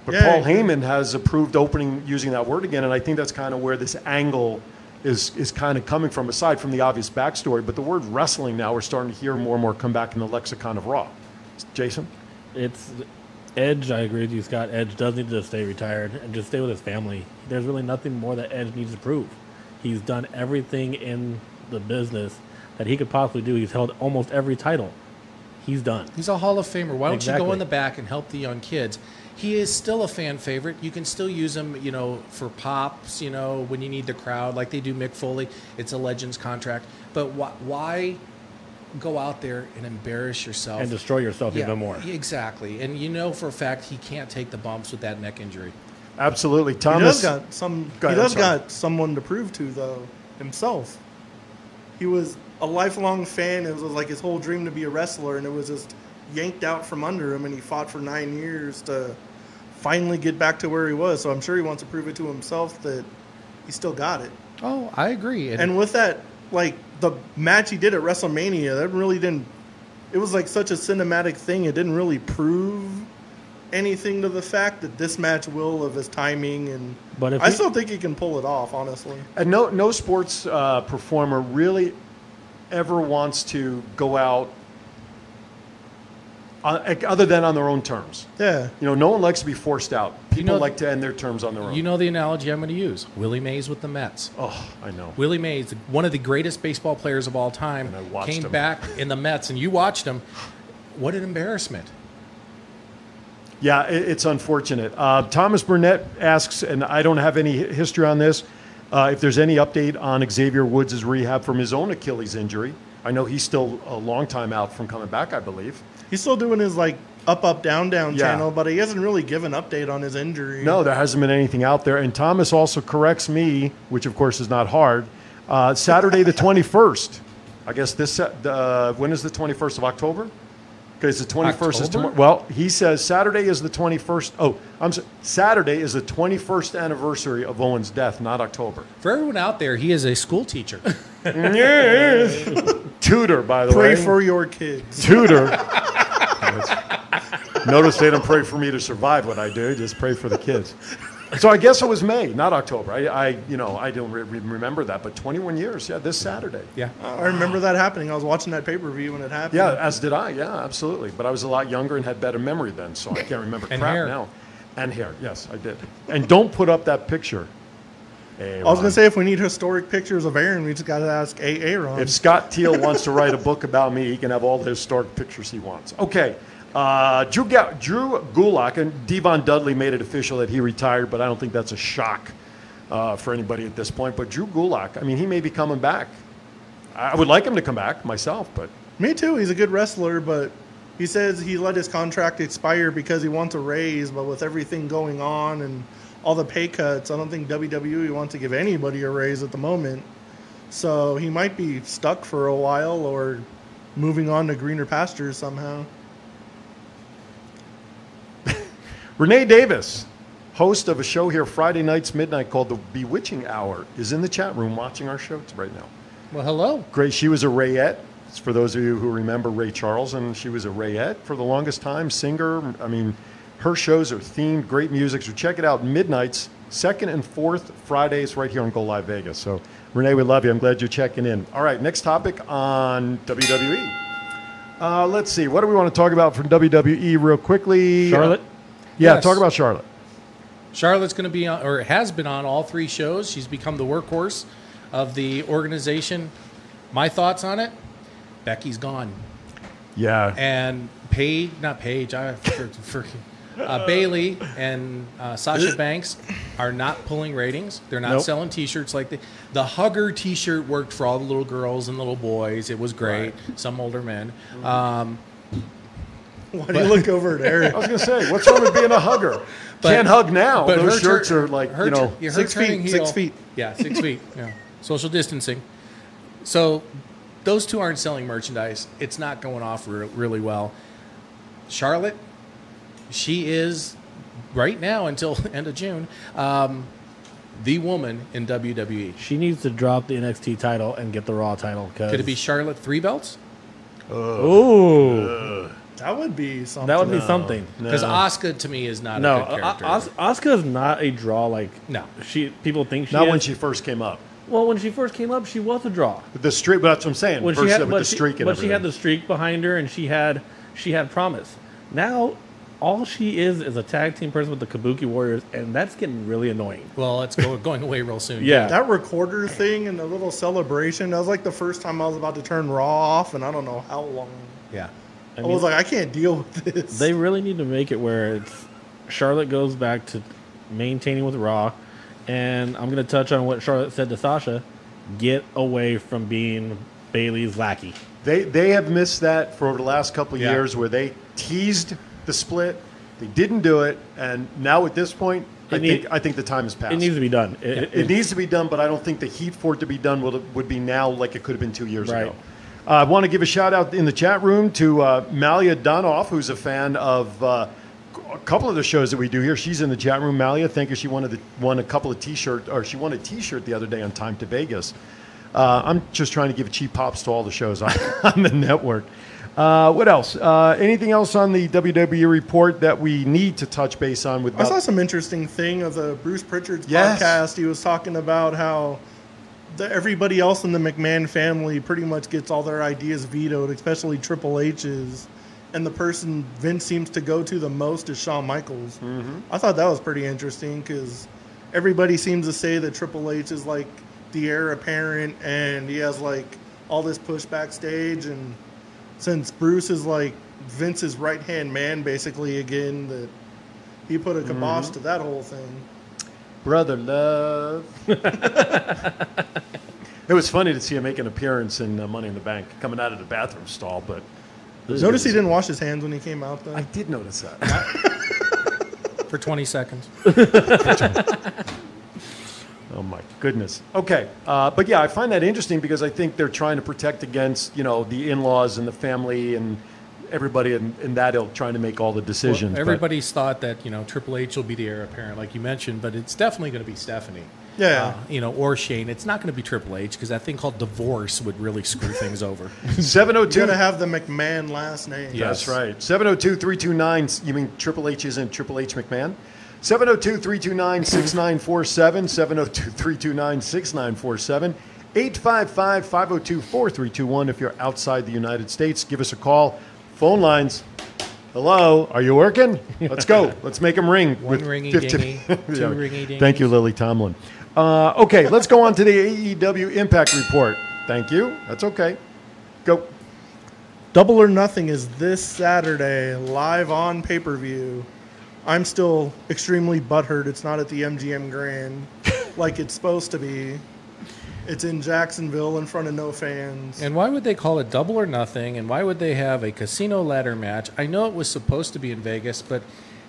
But Yeah, Paul I. Heyman has approved opening using that word again, and I think that's kind of where this angle is is kind of coming from, aside from the obvious backstory. But the word wrestling now, we're starting to hear more and more come back in the lexicon of Raw. Jason? It's Edge. I agree with you, Scott. Edge does need to stay retired and just stay with his family. There's really nothing more that Edge needs to prove. He's done everything in the business that he could possibly do. He's held almost every title. He's done. He's a Hall of Famer. Why don't you go in the back and help the young kids? He is still a fan favorite. You can still use him, you know, for pops, you know, when you need the crowd, like they do Mick Foley. It's a Legends contract. But why, why go out there and embarrass yourself And destroy yourself Yeah, even more. Exactly. And you know for a fact he can't take the bumps with that neck injury. Absolutely. He Thomas. does got some. Go he ahead, I'm does got someone to prove to though himself. He was a lifelong fan. It was like his whole dream to be a wrestler, and it was just yanked out from under him. And he fought for nine years to finally get back to where he was. So I'm sure he wants to prove it to himself that he still got it. Oh, I agree. And with that, like the match he did at WrestleMania, that really didn't. It was like such a cinematic thing. It didn't really prove anything to the fact that this match will of his timing and. But if I he- still think he can pull it off, honestly. And no, no sports uh, performer really ever wants to go out uh, other than on their own terms. Yeah. You know, no one likes to be forced out. People know- like to end their terms on their own. you know the analogy I'm going to use Willie Mays with the Mets. oh, I know. Willie Mays, one of the greatest baseball players of all time, And I watched came him. back in the Mets, and you watched him. What an embarrassment! Yeah, it, it's unfortunate. Uh, Thomas Burnett asks, and I don't have any history on this, uh, if there's any update on Xavier Woods' rehab from his own Achilles injury. I know he's still a long time out from coming back, I believe. He's still doing his like up, up, down, down Yeah. channel, but he hasn't really given update on his injury. No, there hasn't been anything out there. And Thomas also corrects me, which of course is not hard. Uh, Saturday the 21st. I guess this, uh, when is the 21st of October? Because the 21st is tomorrow. Well, he says Saturday is the 21st. Oh, I'm sorry. Saturday is the 21st anniversary of Owen's death, not October. For everyone out there, he is a school teacher. Tutor, by the Pray way. Pray for your kids. Tutor. Notice they don't pray for me to survive what I do. Just pray for the kids. So I guess it was May, not October. I, I you know, I don't re- re- remember that, but 21 years. Yeah, this Saturday. yeah. I remember that happening. I was watching that pay per view when it happened. Yeah, as did I. Yeah, absolutely. But I was a lot younger and had better memory then, so I can't remember And crap hair. now. And hair, yes, I did. And don't put up that picture. Hey, I was gonna say if we need historic pictures of Aaron, we just got to ask A. Aaron. If Scott Teal wants to write a book about me, he can have all the historic pictures he wants. Okay. Uh, Drew, Ga- Drew Gulak and Devon Dudley made it official that he retired, but I don't think that's a shock uh, for anybody at this point. But Drew Gulak, I mean, he may be coming back. I would like him to come back myself, but Me too. He's a good wrestler, but he says he let his contract expire because he wants a raise. But with everything going on and all the pay cuts. I don't think WWE wants to give anybody a raise at the moment. So he might be stuck for a while or moving on to greener pastures somehow. Renee Davis, host of a show here Friday nights midnight called The Bewitching Hour, is in the chat room watching our show right now. Well, hello. Great. She was a Rayette. It's for those of you who remember Ray Charles, and she was a Rayette for the longest time, singer. I mean, her shows are themed, great music. So check it out midnights, second and fourth Fridays right here on Go Live Vegas. So Renee, we love you. I'm glad you're checking in. All right, next topic on WWE. Uh, let's see. What do we want to talk about from WWE real quickly? Charlotte. Yeah, Yes. talk about Charlotte. Charlotte's going to be on, or has been on all three shows. She's become the workhorse of the organization. My thoughts on it: Becky's gone, Yeah. and Paige, not Paige, I for, for, uh, Bayley and uh, Sasha Banks are not pulling ratings. They're not Nope. selling T-shirts like the the Hugger T-shirt worked for all the little girls and little boys. It was great. Some older men. Um, Why do you look over at Eric? I was going to say, what's wrong with being a hugger? But- Can't hug now. but Those her shirts tur- are like, her you know, tur- yeah, her six feet, turning six feet. Yeah, six feet. Yeah, social distancing. So those two aren't selling merchandise. It's not going off re- really well. Charlotte, she is right now until end of June, um, the woman in WWE. She needs to drop the NXT title and get the Raw title. Cause Could it be Charlotte three belts? Ooh, That would be something. that would be something. Because Asuka to me is not No, a good character. Asuka is not a draw like No. She people think she not is. when she first came up. well when she first came up she was a draw. The streak, but that's what I'm saying. When First she had with but the she- streak and but she had the everything. streak behind her and she had she had promise. Now all she is is a tag team person with the Kabuki Warriors, and that's getting really annoying. well, it's go, going away real soon. Yeah, That recorder thing and the little celebration, that was like the first time I was about to turn Raw off, and I don't know how long. yeah. I, was like, I can't deal with this. They really need to make it where it's Charlotte goes back to maintaining with Raw, and I'm going to touch on what Charlotte said to Sasha: get away from being Bayley's lackey. They they have missed that for over the last couple of Yeah. years, where they teased the split, they didn't do it, and now at this point, I need- think I think the time has passed. It needs to be done. It, It, it- needs to be done, but I don't think the heat for it to be done would, would be now like it could have been two years Right. ago. Uh, I want to give a shout out in the chat room to uh, Malia Donoff, who's a fan of uh, a couple of the shows that we do here. She's in the chat room. Malia, thank you. She wanted the, won a couple of T-shirt, or she won a T-shirt the other day on Time to Vegas. Uh, I'm just trying to give cheap pops to all the shows on, on the network. Uh, what else? Uh, anything else on the WWE report that we need to touch base on with? I saw some interesting thing of the Bruce Pritchard's Yes. podcast. He was talking about how the, everybody else in the McMahon family pretty much gets all their ideas vetoed, especially Triple H's. And the person Vince seems to go to the most is Shawn Michaels. Mm-hmm. I thought that was pretty interesting because everybody seems to say that Triple H is like the heir apparent and he has like all this push backstage. And since Bruce is like Vince's right hand man, basically, again, that he put a kibosh to that whole thing. Brother Love. it was funny to see him make an appearance in uh, Money in the Bank, coming out of the bathroom stall. But Notice he didn't wash his hands when he came out, though. I did notice that. For 20 seconds. Oh my goodness. Okay, uh, but yeah, I find that interesting because I think they're trying to protect against you know the in-laws and the family and everybody in, in that ilk trying to make all the decisions. Well, but- everybody's thought that you know Triple H will be the heir apparent, like you mentioned, but it's definitely going to be Stephanie. Yeah. Uh, you know, or Shane. It's not going to be Triple H because that thing called divorce would really screw things over. 702 You gotta have the McMahon last name. Yeah. That's right. 702 329. You mean Triple H isn't Triple H McMahon? 702 329 6947. 702 329 6947. 855 502 4321 if you're outside the United States. Give us a call. Phone lines. Hello, are you working? Let's go. Let's make them ring. One with ringy 50 dingy, two Yeah. ringy dingies. Thank you, Lily Tomlin. Uh, okay, let's go on to the AEW Impact Report. Thank you. That's okay. Go. Double or Nothing is this Saturday, live on pay per view. I'm still extremely butthurt. It's not at the MGM Grand like it's supposed to be. It's in Jacksonville in front of no fans. And why would they call it double or nothing? And why would they have a casino ladder match? I know it was supposed to be in Vegas, but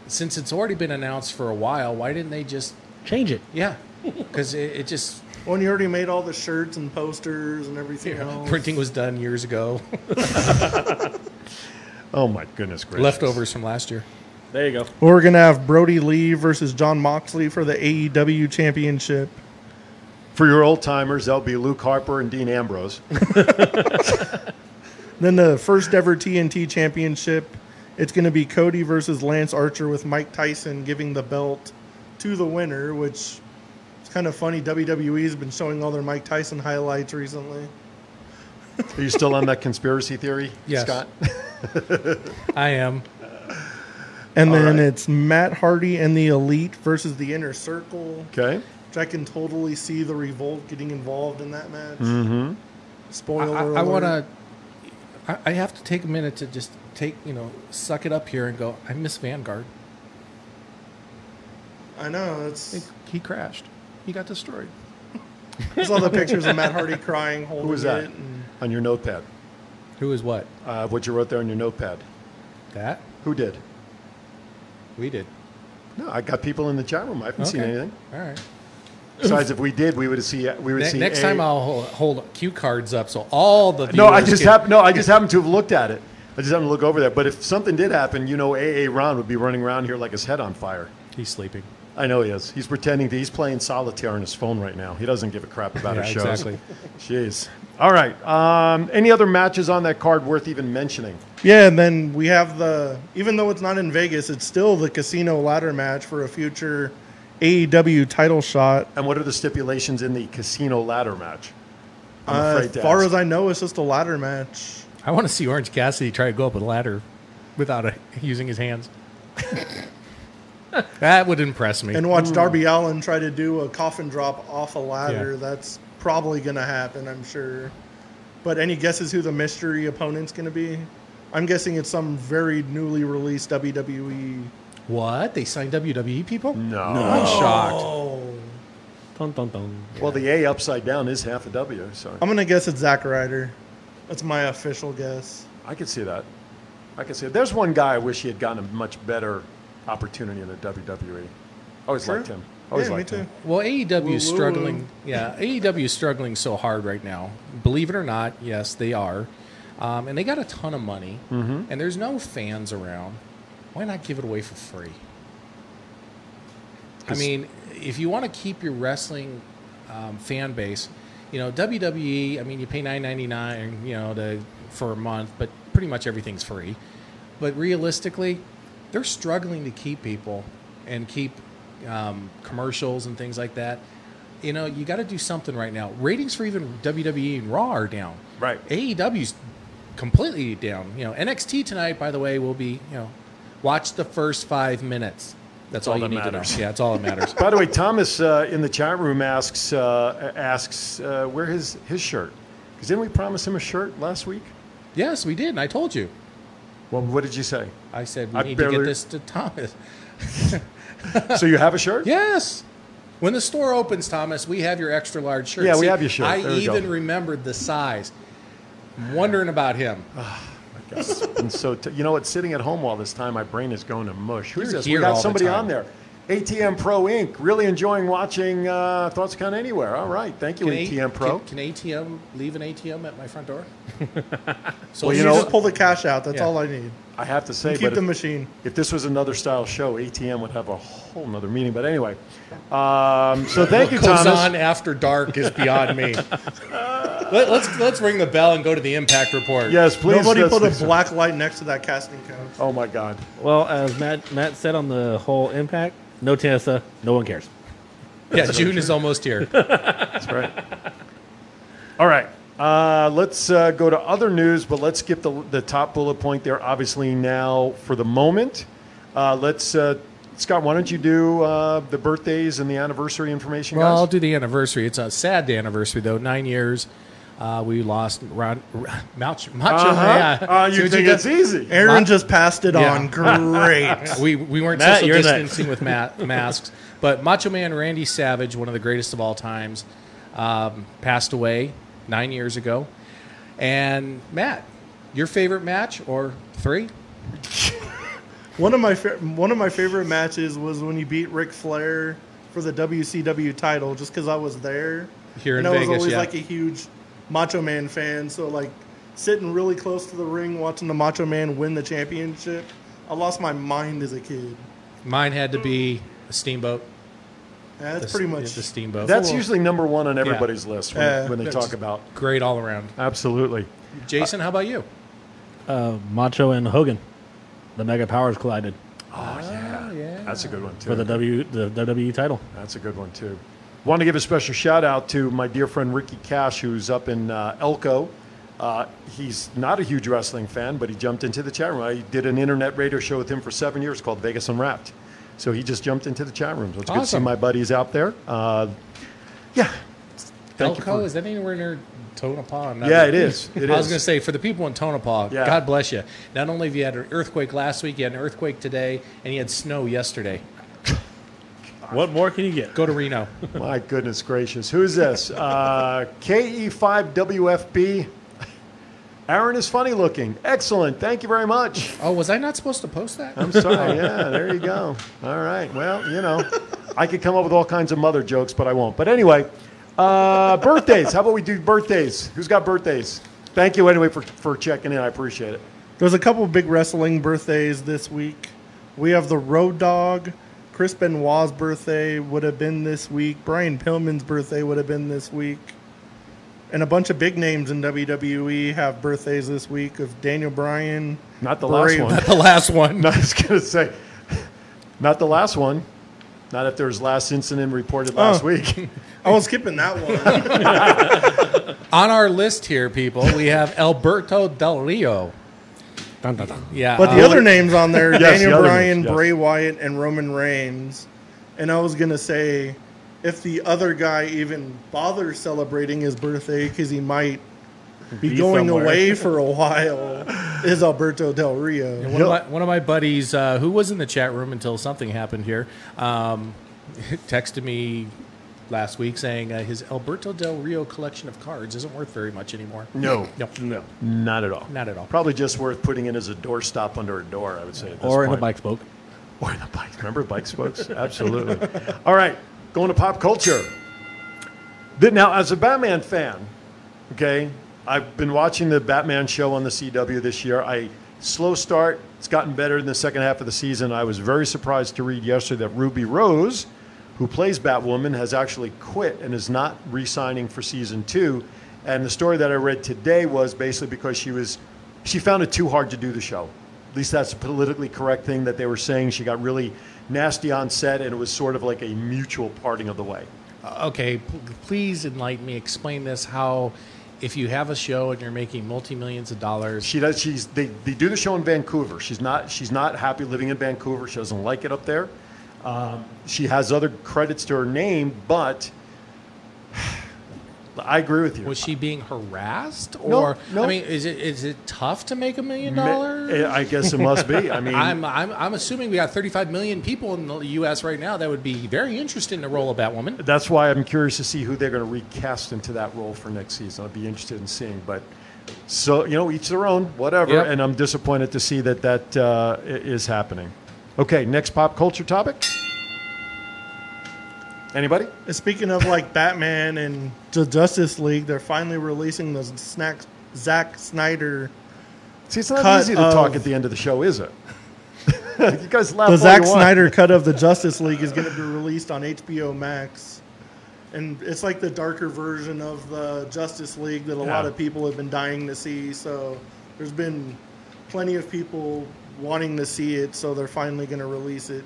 since it's already been announced for a while, why didn't they just Change it. yeah? Because it, it just When you already made all the shirts and posters and everything else. printing was done years ago. Oh my goodness gracious! Leftovers from last year. There you go. We're gonna have Brodie Lee versus Jon Moxley for the AEW Championship. For your old timers, that'll be Luke Harper and Dean Ambrose. Then the first ever TNT Championship, it's gonna be Cody versus Lance Archer with Mike Tyson giving the belt to the winner, which is kind of funny. WWE's been showing all their Mike Tyson highlights recently. Are you still on that conspiracy theory, Yes. Scott? I am. And All then right. it's Matt Hardy and the Elite versus the Inner Circle. Okay. Which I can totally see the Revolt getting involved in that match. Mm-hmm. Spoiler I, alert. I want to. I, I have to take a minute to just take you know suck it up here and go. I miss Vanguard. I know. It's He, he crashed. He got destroyed. I saw the pictures of Matt Hardy crying, holding Who was that? it. And On your notepad. Who is what? Uh, what you wrote there on your notepad. That Who did? We did. No, I got people in the chat room. I haven't seen anything. All right. Besides, if we did, we would see. We would Ne- see. next a- time I'll hold, hold cue cards up so all the No, I just can- happen. No, I just happen to have looked at it. I just happened to look over there. But if something did happen, you know, AA Ron would be running around here like his head on fire. He's sleeping. I know he is. He's pretending to. He's playing solitaire on his phone right now. He doesn't give a crap about Yeah, his shows. exactly. Jeez. All right. Um, any other matches on that card worth even mentioning? yeah, and then we have the even though it's not in Vegas, it's still the casino ladder match for a future AEW title shot. And what are the stipulations in the casino ladder match? I'm Uh, afraid as far ask. as I know, it's just a ladder match. I want to see Orange Cassidy try to go up a ladder without a, using his hands. That would impress me. And watch Darby Allin try to do a coffin drop off a ladder. Yeah. That's probably going to happen, I'm sure. But any guesses who the mystery opponent's going to be? I'm guessing it's some very newly released. WWE. what? They signed WWE people? no. no. I'm shocked. Oh, Dun, dun, dun. Well, the A upside down is half a W, so I'm going to guess it's Zack Ryder. That's my official guess. I could see that. I could see it. There's one guy I wish he had gotten a much better opportunity in the WWE. Always Sure. liked him. Always yeah, me liked too. him. Well, AEW is struggling. Yeah, AEW is struggling so hard right now. Believe it or not, yes, they are. Um, and they got a ton of money, Mm-hmm. and there's no fans around. Why not give it away for free? I mean, if you want to keep your wrestling um, fan base, you know WWE. I mean, you pay nine ninety nine, you know, to, for a month, but pretty much everything's free. But realistically, they're struggling to keep people and keep um, commercials and things like that. You know, you got to do something right now. Ratings for even WWE and Raw are down. Right. AEW's completely down. You know, NXT tonight, by the way, will be you know, watch the first five minutes. That's all, all you that need matters. to know. Yeah, that's all that matters. By the way, Thomas uh, in the chat room asks uh, asks uh, where his his shirt. Because didn't we promise him a shirt last week? yes, we did, and I told you. Well, what did you say? I said we I need to barely- get this to Thomas. so you have a shirt? Yes. When the store opens, Thomas, we have your extra large shirt. Yeah, we have your shirt. I There even remembered the size. I'm wondering about him. Oh, and so, t- you know what? Sitting at home all this time, my brain is going to mush. Who's You're this? We got somebody on there. ATM Pro Inc. Really enjoying watching uh, Thoughts Count Anywhere. All right. Thank you, Can, A- ATM Pro. Can, can ATM leave an ATM at my front door? so Well, You, you know- just pull the cash out. That's Yeah. all I need. I have to say, Keep but the if, machine. if this was another style show, ATM would have a whole nother meaning. But anyway, um, so thank you, what goes Thomas. on after dark is beyond me. Let, let's let's ring the bell and go to the impact report. Yes, please. Nobody put a black light next to that casting couch. Oh my God. Well, as Matt Matt said on the whole impact, no Tessa, no one cares. yeah. June is almost here. That's right. All right. Uh, let's uh, go to other news, but let's skip the, the top bullet point there. Obviously, now for the moment, uh, let's uh, Scott. Why don't you do uh, the birthdays and the anniversary information, Well, I'll do the anniversary. It's a sad anniversary though. Nine years. Uh, we lost Ron, Macho. Macho Uh-huh. yeah. Uh, you what think did? it's easy? Aaron My- just passed it Yeah. on. Great. we we weren't Matt, social you're next. distancing with ma- masks, but Macho Man Randy Savage, one of the greatest of all times, um, passed away nine years ago. And Matt, your favorite match or three? One of my fa- one of my favorite matches was when he beat Ric Flair for the WCW title, just because I was there. Here in and I was always yeah. like a huge Macho Man fan, so like sitting really close to the ring, watching the Macho Man win the championship, I lost my mind as a kid. Mine had to be a steamboat. Yeah, that's The- pretty much the steamboat. That's usually number one on everybody's list when, Yeah. when they talk about. great all around. Absolutely. Jason, how about you? Uh, Macho and Hogan, the Mega Powers collided Oh, yeah. yeah. That's a good one, too. for the W the WWE title. That's a good one too. Want to give a special shout out to my dear friend Ricky Cash, who's up in uh, Elko. Uh, he's not a huge wrestling fan, but he jumped into the chat room. I did an internet radio show with him for seven years called Vegas Unwrapped. So he just jumped into the chat room. So it's good to see my buddies out there. Uh, yeah. Thank Elko, for- is that anywhere near Tonopah? Not- Yeah, it is. It I was going to say, for the people in Tonopah, Yeah. God bless you. Not only have you had an earthquake last week, you had an earthquake today, and you had snow yesterday. What more can you get? Go to Reno. My goodness gracious. Who's this? Uh, KE5WFB. Aaron is funny looking. Excellent. Thank you very much. oh, was I not supposed to post that? I'm sorry. Yeah, there you go. All right. Well, you know, I could come up with all kinds of mother jokes, but I won't. But anyway, uh, birthdays. How about we do birthdays? Who's got birthdays? Thank you anyway for, for checking in. I appreciate it. There's a couple of big wrestling birthdays this week. We have the Road Dog. Chris Benoit's birthday would have been this week. Brian Pillman's birthday would have been this week. And a bunch of big names in WWE have birthdays this week of Daniel Bryan. Not the last one. Not the last one. No, I was going to say, not the last one. Not if there's last incident reported last Oh. week. I was skipping that one. On our list here, people, we have Alberto Del Rio. Dun, dun, dun. Yeah. But the uh, other names on there, Yes, Daniel the Bryan, names, yes. Bray Wyatt, and Roman Reigns. And I was going to say, if the other guy even bothers celebrating his birthday because he might be, Be going somewhere. away for a while, is Alberto Del Rio. One of, my, one of my buddies, uh, who was in the chat room until something happened here, um, texted me last week saying uh, his Alberto Del Rio collection of cards isn't worth very much anymore. No, No, No. not at all. not at all. Probably just worth putting in as a doorstop under a door, I would say. At this Or in a bike spoke. Or in the bike. Remember bike spokes? Absolutely. All right, going to pop culture. Now, as a Batman fan, okay, I've been watching the Batman show on the CW this year. I slow start. It's gotten better in the second half of the season. I was very surprised to read yesterday that Ruby Rose, who plays Batwoman, has actually quit and is not re-signing for season two. And the story that I read today was basically because she was she found it too hard to do the show. At least that's the politically correct thing that they were saying. She got really nasty on set, and it was sort of like a mutual parting of the way. Uh, okay, p- please enlighten me. Explain this. How, if you have a show and you're making multi millions of dollars, She does. She's they, they do the show in Vancouver. She's not she's not happy living in Vancouver. She doesn't like it up there. Um, she has other credits to her name, but I agree with you. was she being harassed, or no. I mean, is it is it tough to make a million dollars? I guess it must be. I mean, I'm, I'm I'm assuming we got 35 million people in the U.S. right now that would be very interested in the role of Batwoman. that's why I'm curious to see who they're going to recast into that role for next season. I'd be interested in seeing, but so you know, each their own, whatever. Yep. And I'm disappointed to see that that uh, is happening. Okay, next pop culture topic. Anybody? And Speaking of like Batman and the Justice League, they're finally releasing the snack, Zack Snyder, See, it's not easy to talk at the end of the show, is it? you guys laugh. the Zack. Snyder cut of the Justice League is going to be released on HBO Max, and it's like the darker version of the Justice League that a lot of people have been dying to see. So there's been plenty of people wanting to see it, so they're finally going to release it.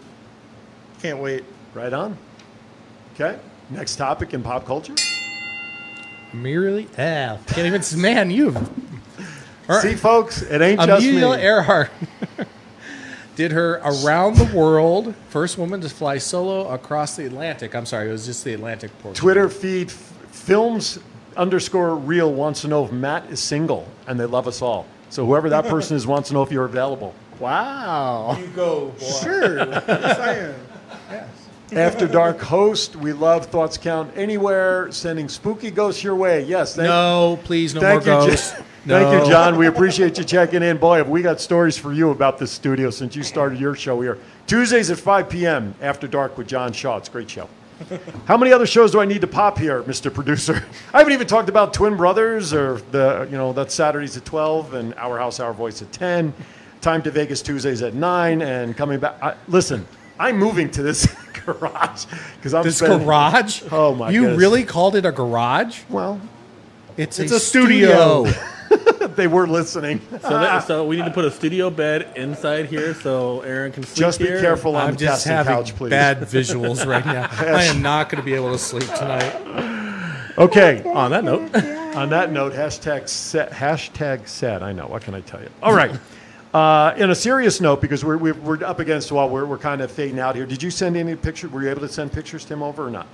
Can't wait. Right on. Okay. Next topic in pop culture. Merely, ah, can't even. Man, you. All See, folks, it ain't just me. Amelia Earhart did her around the world first woman to fly solo across the Atlantic. I'm sorry, it was just the Atlantic portion. Twitter feed films underscore real wants to know if Matt is single, and they love us all. So whoever that person is wants to know if you're available. Wow. You go, boy. Sure. yes, I am. After Dark host, we love Thoughts Count Anywhere, sending spooky ghosts your way. Yes, thank, No, please, no thank more you, ghosts. Ja- Thank you, John. We appreciate you checking in. Boy, have we got stories for you about this studio since you started your show here. Tuesdays at 5 p.m. After Dark with John Shaw. It's a great show. How many other shows do I need to pop here, Mr. Producer? I haven't even talked about Twin Brothers or the, you know, that's Saturdays at 12 and Our House, Our Voice at 10. Time to Vegas Tuesdays at 9 and coming back. I, listen, I'm moving to this garage because I'm This spending- garage? Oh, my god. You goodness. really called it a garage? Well, It's, It's a studio. they were listening. So, that, so we need to put a studio bed inside here so Aaron can sleep Just be here. careful on I'm the just casting having couch, please. bad visuals right now. I am not going to be able to sleep tonight. Okay. On that note, On that note, hashtag set, hashtag sad. I know. What can I tell you? All right. Uh, in a serious note, because we're, we're, we're up against the wall, we're, we're kind of fading out here. Did you send any pictures? Were you able to send pictures, Tim, over or not?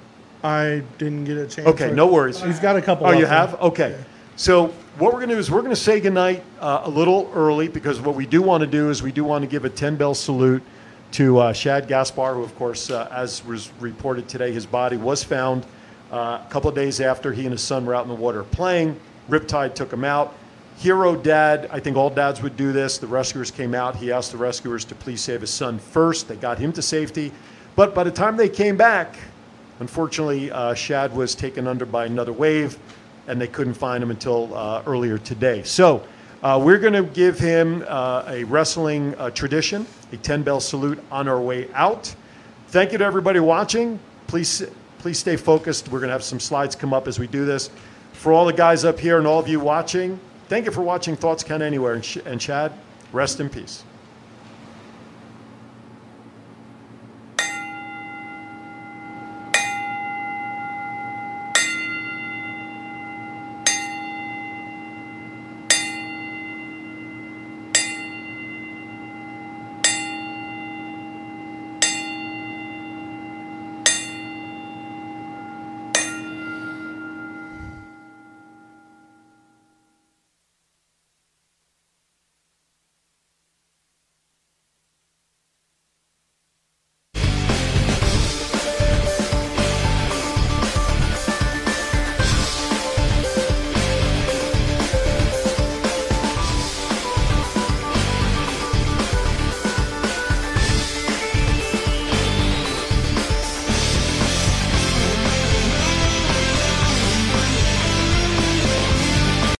I didn't get a chance. Okay, no worries. He's got a couple. Oh, you there. have? Okay. So what we're going to do is we're going to say goodnight uh, a little early because what we do want to do is we do want to give a 10 bell salute to uh, Shad Gaspar, who, of course, uh, as was reported today, his body was found uh, a couple of days after he and his son were out in the water playing. Riptide took him out. Hero dad, I think all dads would do this. The rescuers came out. He asked the rescuers to please save his son first. They got him to safety. But by the time they came back, Unfortunately, uh, Shad was taken under by another wave, and they couldn't find him until uh, earlier today. So uh, we're going to give him uh, a wrestling uh, tradition, a 10 bell salute on our way out. Thank you to everybody watching. Please, please stay focused. We're going to have some slides come up as we do this. For all the guys up here and all of you watching, thank you for watching Thoughts Count Anywhere. And, and Shad, rest in peace.